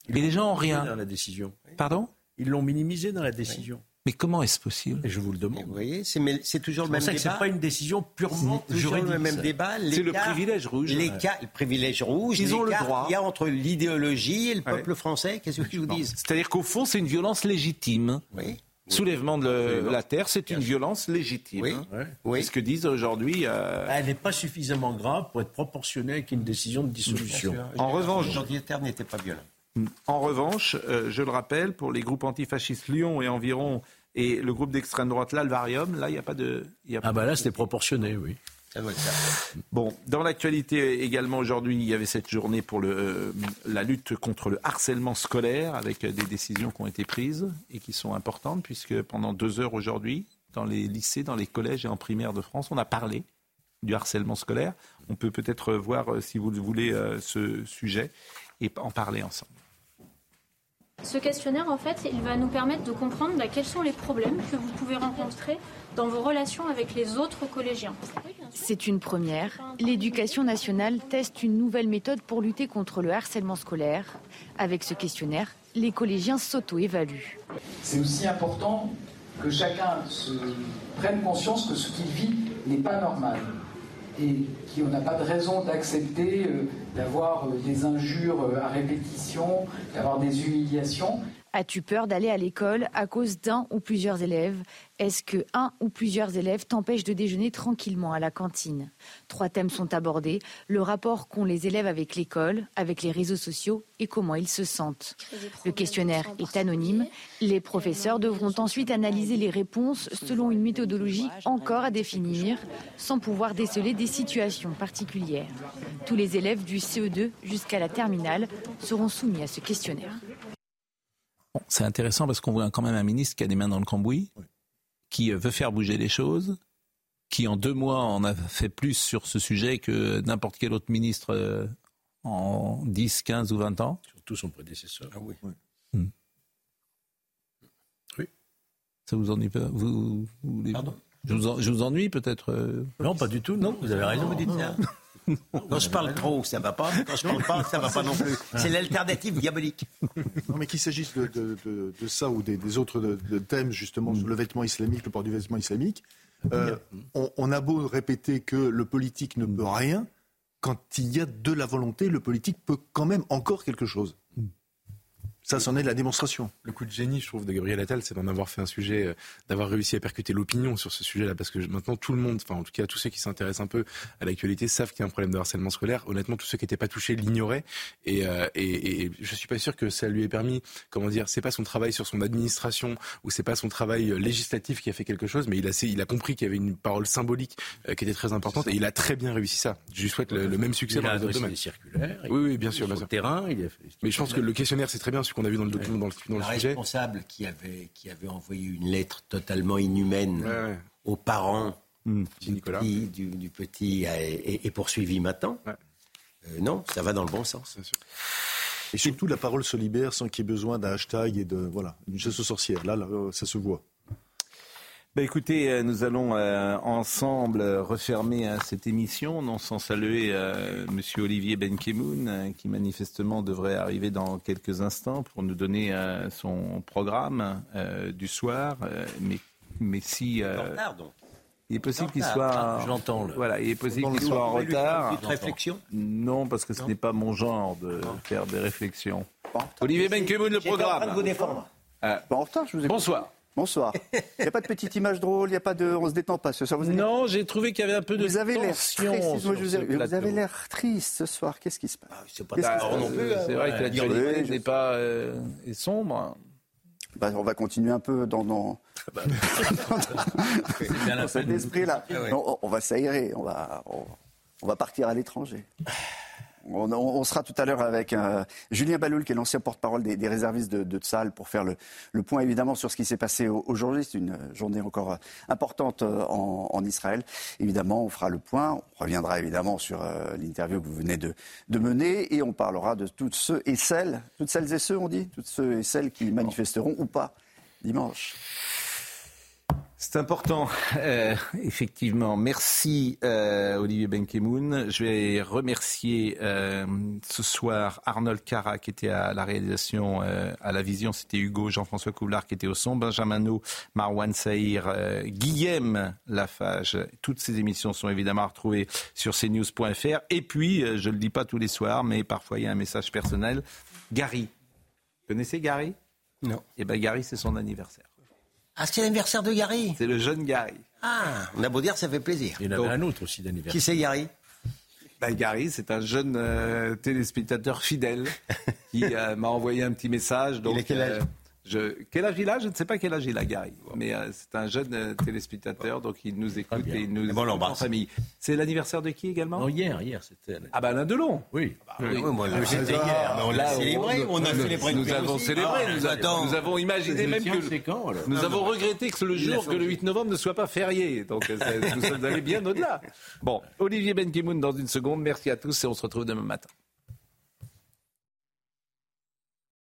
Mais les gens ont rien. Dans la décision. Pardon? Ils l'ont minimisé dans la décision. Mais comment est-ce possible? Et je vous le demande. Vous voyez, c'est toujours le même C'est débat. c'est pas une décision purement toujours juridique. le même débat. C'est le privilège rouge. l'écart- Le privilège rouge. Ils ont le droit. qu'il y a entre l'idéologie et le Ouais. peuple français. Qu'est-ce que je vous dis C'est-à-dire qu'au fond, c'est une violence légitime. Oui. Soulèvement de le- la terre, c'est une violence légitime. Oui. hein. Oui. C'est ce que disent aujourd'hui. euh, Elle n'est pas suffisamment grave pour être proportionnée avec une décision de dissolution. En revanche- Jean Dieter n'était pas violent. En revanche, euh, je le rappelle, pour les groupes antifascistes Lyon et environ, et le groupe d'extrême droite, l'Alvarium, là, il n'y a pas de. il y a Ah bah là, c'était proportionné, oui. Faire. Bon, dans l'actualité également aujourd'hui, il y avait cette journée pour euh, la lutte contre le harcèlement scolaire, avec euh, des décisions qui ont été prises et qui sont importantes, puisque pendant deux heures aujourd'hui, dans les lycées, dans les collèges et en primaire de France, on a parlé du harcèlement scolaire. On peut peut-être voir, euh, si vous le voulez, ce sujet et en parler ensemble. Ce questionnaire, en fait, il va nous permettre de comprendre bah, quels sont les problèmes que vous pouvez rencontrer dans vos relations avec les autres collégiens. C'est une première. L'éducation nationale teste une nouvelle méthode pour lutter contre le harcèlement scolaire. Avec ce questionnaire, les collégiens s'auto-évaluent. C'est aussi important que chacun se prenne conscience que ce qu'il vit n'est pas normal et qu'on n'a pas de raison d'accepter euh, d'avoir euh, des injures euh, à répétition, d'avoir des humiliations. As-tu peur d'aller à l'école à cause d'un ou plusieurs élèves? Est-ce que un ou plusieurs élèves t'empêchent de déjeuner tranquillement à la cantine? Trois thèmes sont abordés le rapport qu'ont les élèves avec l'école, avec les réseaux sociaux et comment ils se sentent. Le questionnaire est anonyme. Les professeurs devront ensuite analyser les réponses selon une méthodologie encore à définir, sans pouvoir déceler des situations particulières. Tous les élèves du CE2 jusqu'à la terminale seront soumis à ce questionnaire. Bon, c'est intéressant parce qu'on voit quand même un ministre qui a des mains dans le cambouis, qui euh, veut faire bouger les choses, qui en deux mois en a fait plus sur ce sujet que n'importe quel autre ministre euh, en 10, 15 ou 20 ans. Surtout son prédécesseur. Ah oui. Ça vous ennuie pas? Vous, vous voulez- je, vous en- je vous ennuie peut-être euh Non, pas du tout, non, vous avez raison. Vous dites ça Quand je parle trop, ça va pas. Quand je parle pas, ça va pas non plus. C'est l'alternative diabolique. Non, mais qu'il s'agisse de, ça ou des, autres thèmes, justement, le vêtement islamique, le port du vêtement islamique, euh, on a beau répéter que le politique ne peut rien, quand il y a de la volonté, le politique peut quand même encore quelque chose. Ça, c'en est la démonstration. Le coup de génie, je trouve, de Gabriel Attal, c'est d'en avoir fait un sujet, euh, d'avoir réussi à percuter l'opinion sur ce sujet-là, parce que maintenant tout le monde, enfin en tout cas tous ceux qui s'intéressent un peu à l'actualité savent qu'il y a un problème de harcèlement scolaire. Honnêtement, tous ceux qui n'étaient pas touchés l'ignoraient, et, euh, et, et je suis pas sûr que ça lui ait permis, comment dire, c'est pas son travail sur son administration ou c'est pas son travail euh, législatif qui a fait quelque chose, mais il a, il a compris qu'il y avait une parole symbolique euh, qui était très importante, et il a très bien réussi ça. Je lui souhaite le, le même succès Il dans a les autres domaines. des circulaires, Oui, oui, bien sûr, sur bien le sûr. terrain, il a fait- Mais je pense que le questionnaire, c'est très bien, qu'on a vu dans le document, dans le, dans le La sujet. responsable qui avait, qui avait envoyé une lettre totalement inhumaine Ouais, ouais. aux parents Petit Nicolas. du, du- du petit a- est, poursuivi maintenant. Euh, non, ça va dans le bon sens. Et surtout, la parole se libère sans qu'il y ait besoin d'un hashtag et de voilà, d'une chasse aux sorcières. Là, là, euh, ça se voit. Ben écoutez, euh, nous allons euh, ensemble euh, refermer euh, cette émission, non sans saluer euh, Monsieur Olivier Benkemoun, euh, qui manifestement devrait arriver dans quelques instants pour nous donner euh, son programme euh, du soir. euh, mais, mais si euh, En retard, donc. il est possible qu'il soit, retard. Je l'entends, là. Voilà, il est possible qu'il soit en retard. une petite réflexion? Non, parce que ce n'est pas mon genre de faire des réflexions. Olivier Benkemoun, le programme. de vous défendre. Euh, Pas en retard, je vous écoute. bonsoir. Bonsoir. Il n'y a pas de petite image drôle, il n'y a pas de. On se détend pas ce soir. Vous avez- Non, j'ai trouvé qu'il y avait un peu de Vous avez l'air tension triste. Moi, sur je vous ce ai- vous plateau. avez l'air triste ce soir. Qu'est-ce qui se passe C'est pas Bah, passe non plus, hein. C'est vrai que Ouais, l'actualité je n'est pas euh, est sombre. Bah, on va continuer un peu dans, dans, dans cet esprit-là. Ah ouais. On, on va s'aérer, on va, on, on va partir à l'étranger. On, on- on sera tout à l'heure avec euh, Julien Baloul, qui est l'ancien porte-parole des, des réservistes de, de pour faire le, le point évidemment sur ce qui s'est passé au- aujourd'hui. C'est une journée encore euh, importante euh, en, en Israël. Évidemment, on fera le point. On reviendra évidemment sur euh, l'interview que vous venez de, de mener et on parlera de toutes ceux et celles, toutes celles et ceux, on dit, toutes ceux et celles qui manifesteront ou pas dimanche. C'est important, euh, effectivement. Merci euh, Olivier Benkemoun. Je vais remercier euh, ce soir Arnold Cara qui était à la réalisation, à la vision. C'était Hugo, Jean-François Coulard qui était au son, Benjamin No, Marwan Saïr, Guillaume Lafage. Toutes ces émissions sont évidemment retrouvées sur cnews.fr. Et puis, je ne le dis pas tous les soirs, mais parfois il y a un message personnel. Gary. Vous connaissez Gary? Non. Eh bien Gary, c'est son anniversaire. Ah, c'est l'anniversaire de Gary C'est le jeune Gary. Ah, on a beau dire, ça fait plaisir. Il y en avait un autre aussi d'anniversaire. Qui c'est Gary? Ben, Gary, c'est un jeune euh, téléspectateur fidèle qui euh, m'a envoyé un petit message. Donc, il a quel âge? euh, je, quel âge il a? Je ne sais pas quel âge il a, Gary. Mais euh, c'est un jeune euh, téléspectateur, donc il nous écoute et il nous bon, en famille. C'est l'anniversaire de qui également? Non, hier, hier, c'était. Ah ben Alain Delon. Oui. Bah, oui. moi, c'était hier. Mais on l'a célébré. On a célébré. Nous avons célébré. nous, attends. nous, avons imaginé même que. Quand, nous avons regretté que le jour, que le 8 novembre ne soit pas férié. Donc nous sommes allés bien au-delà. Bon, Olivier Benkemoun dans une seconde. Merci à tous et on se retrouve demain matin.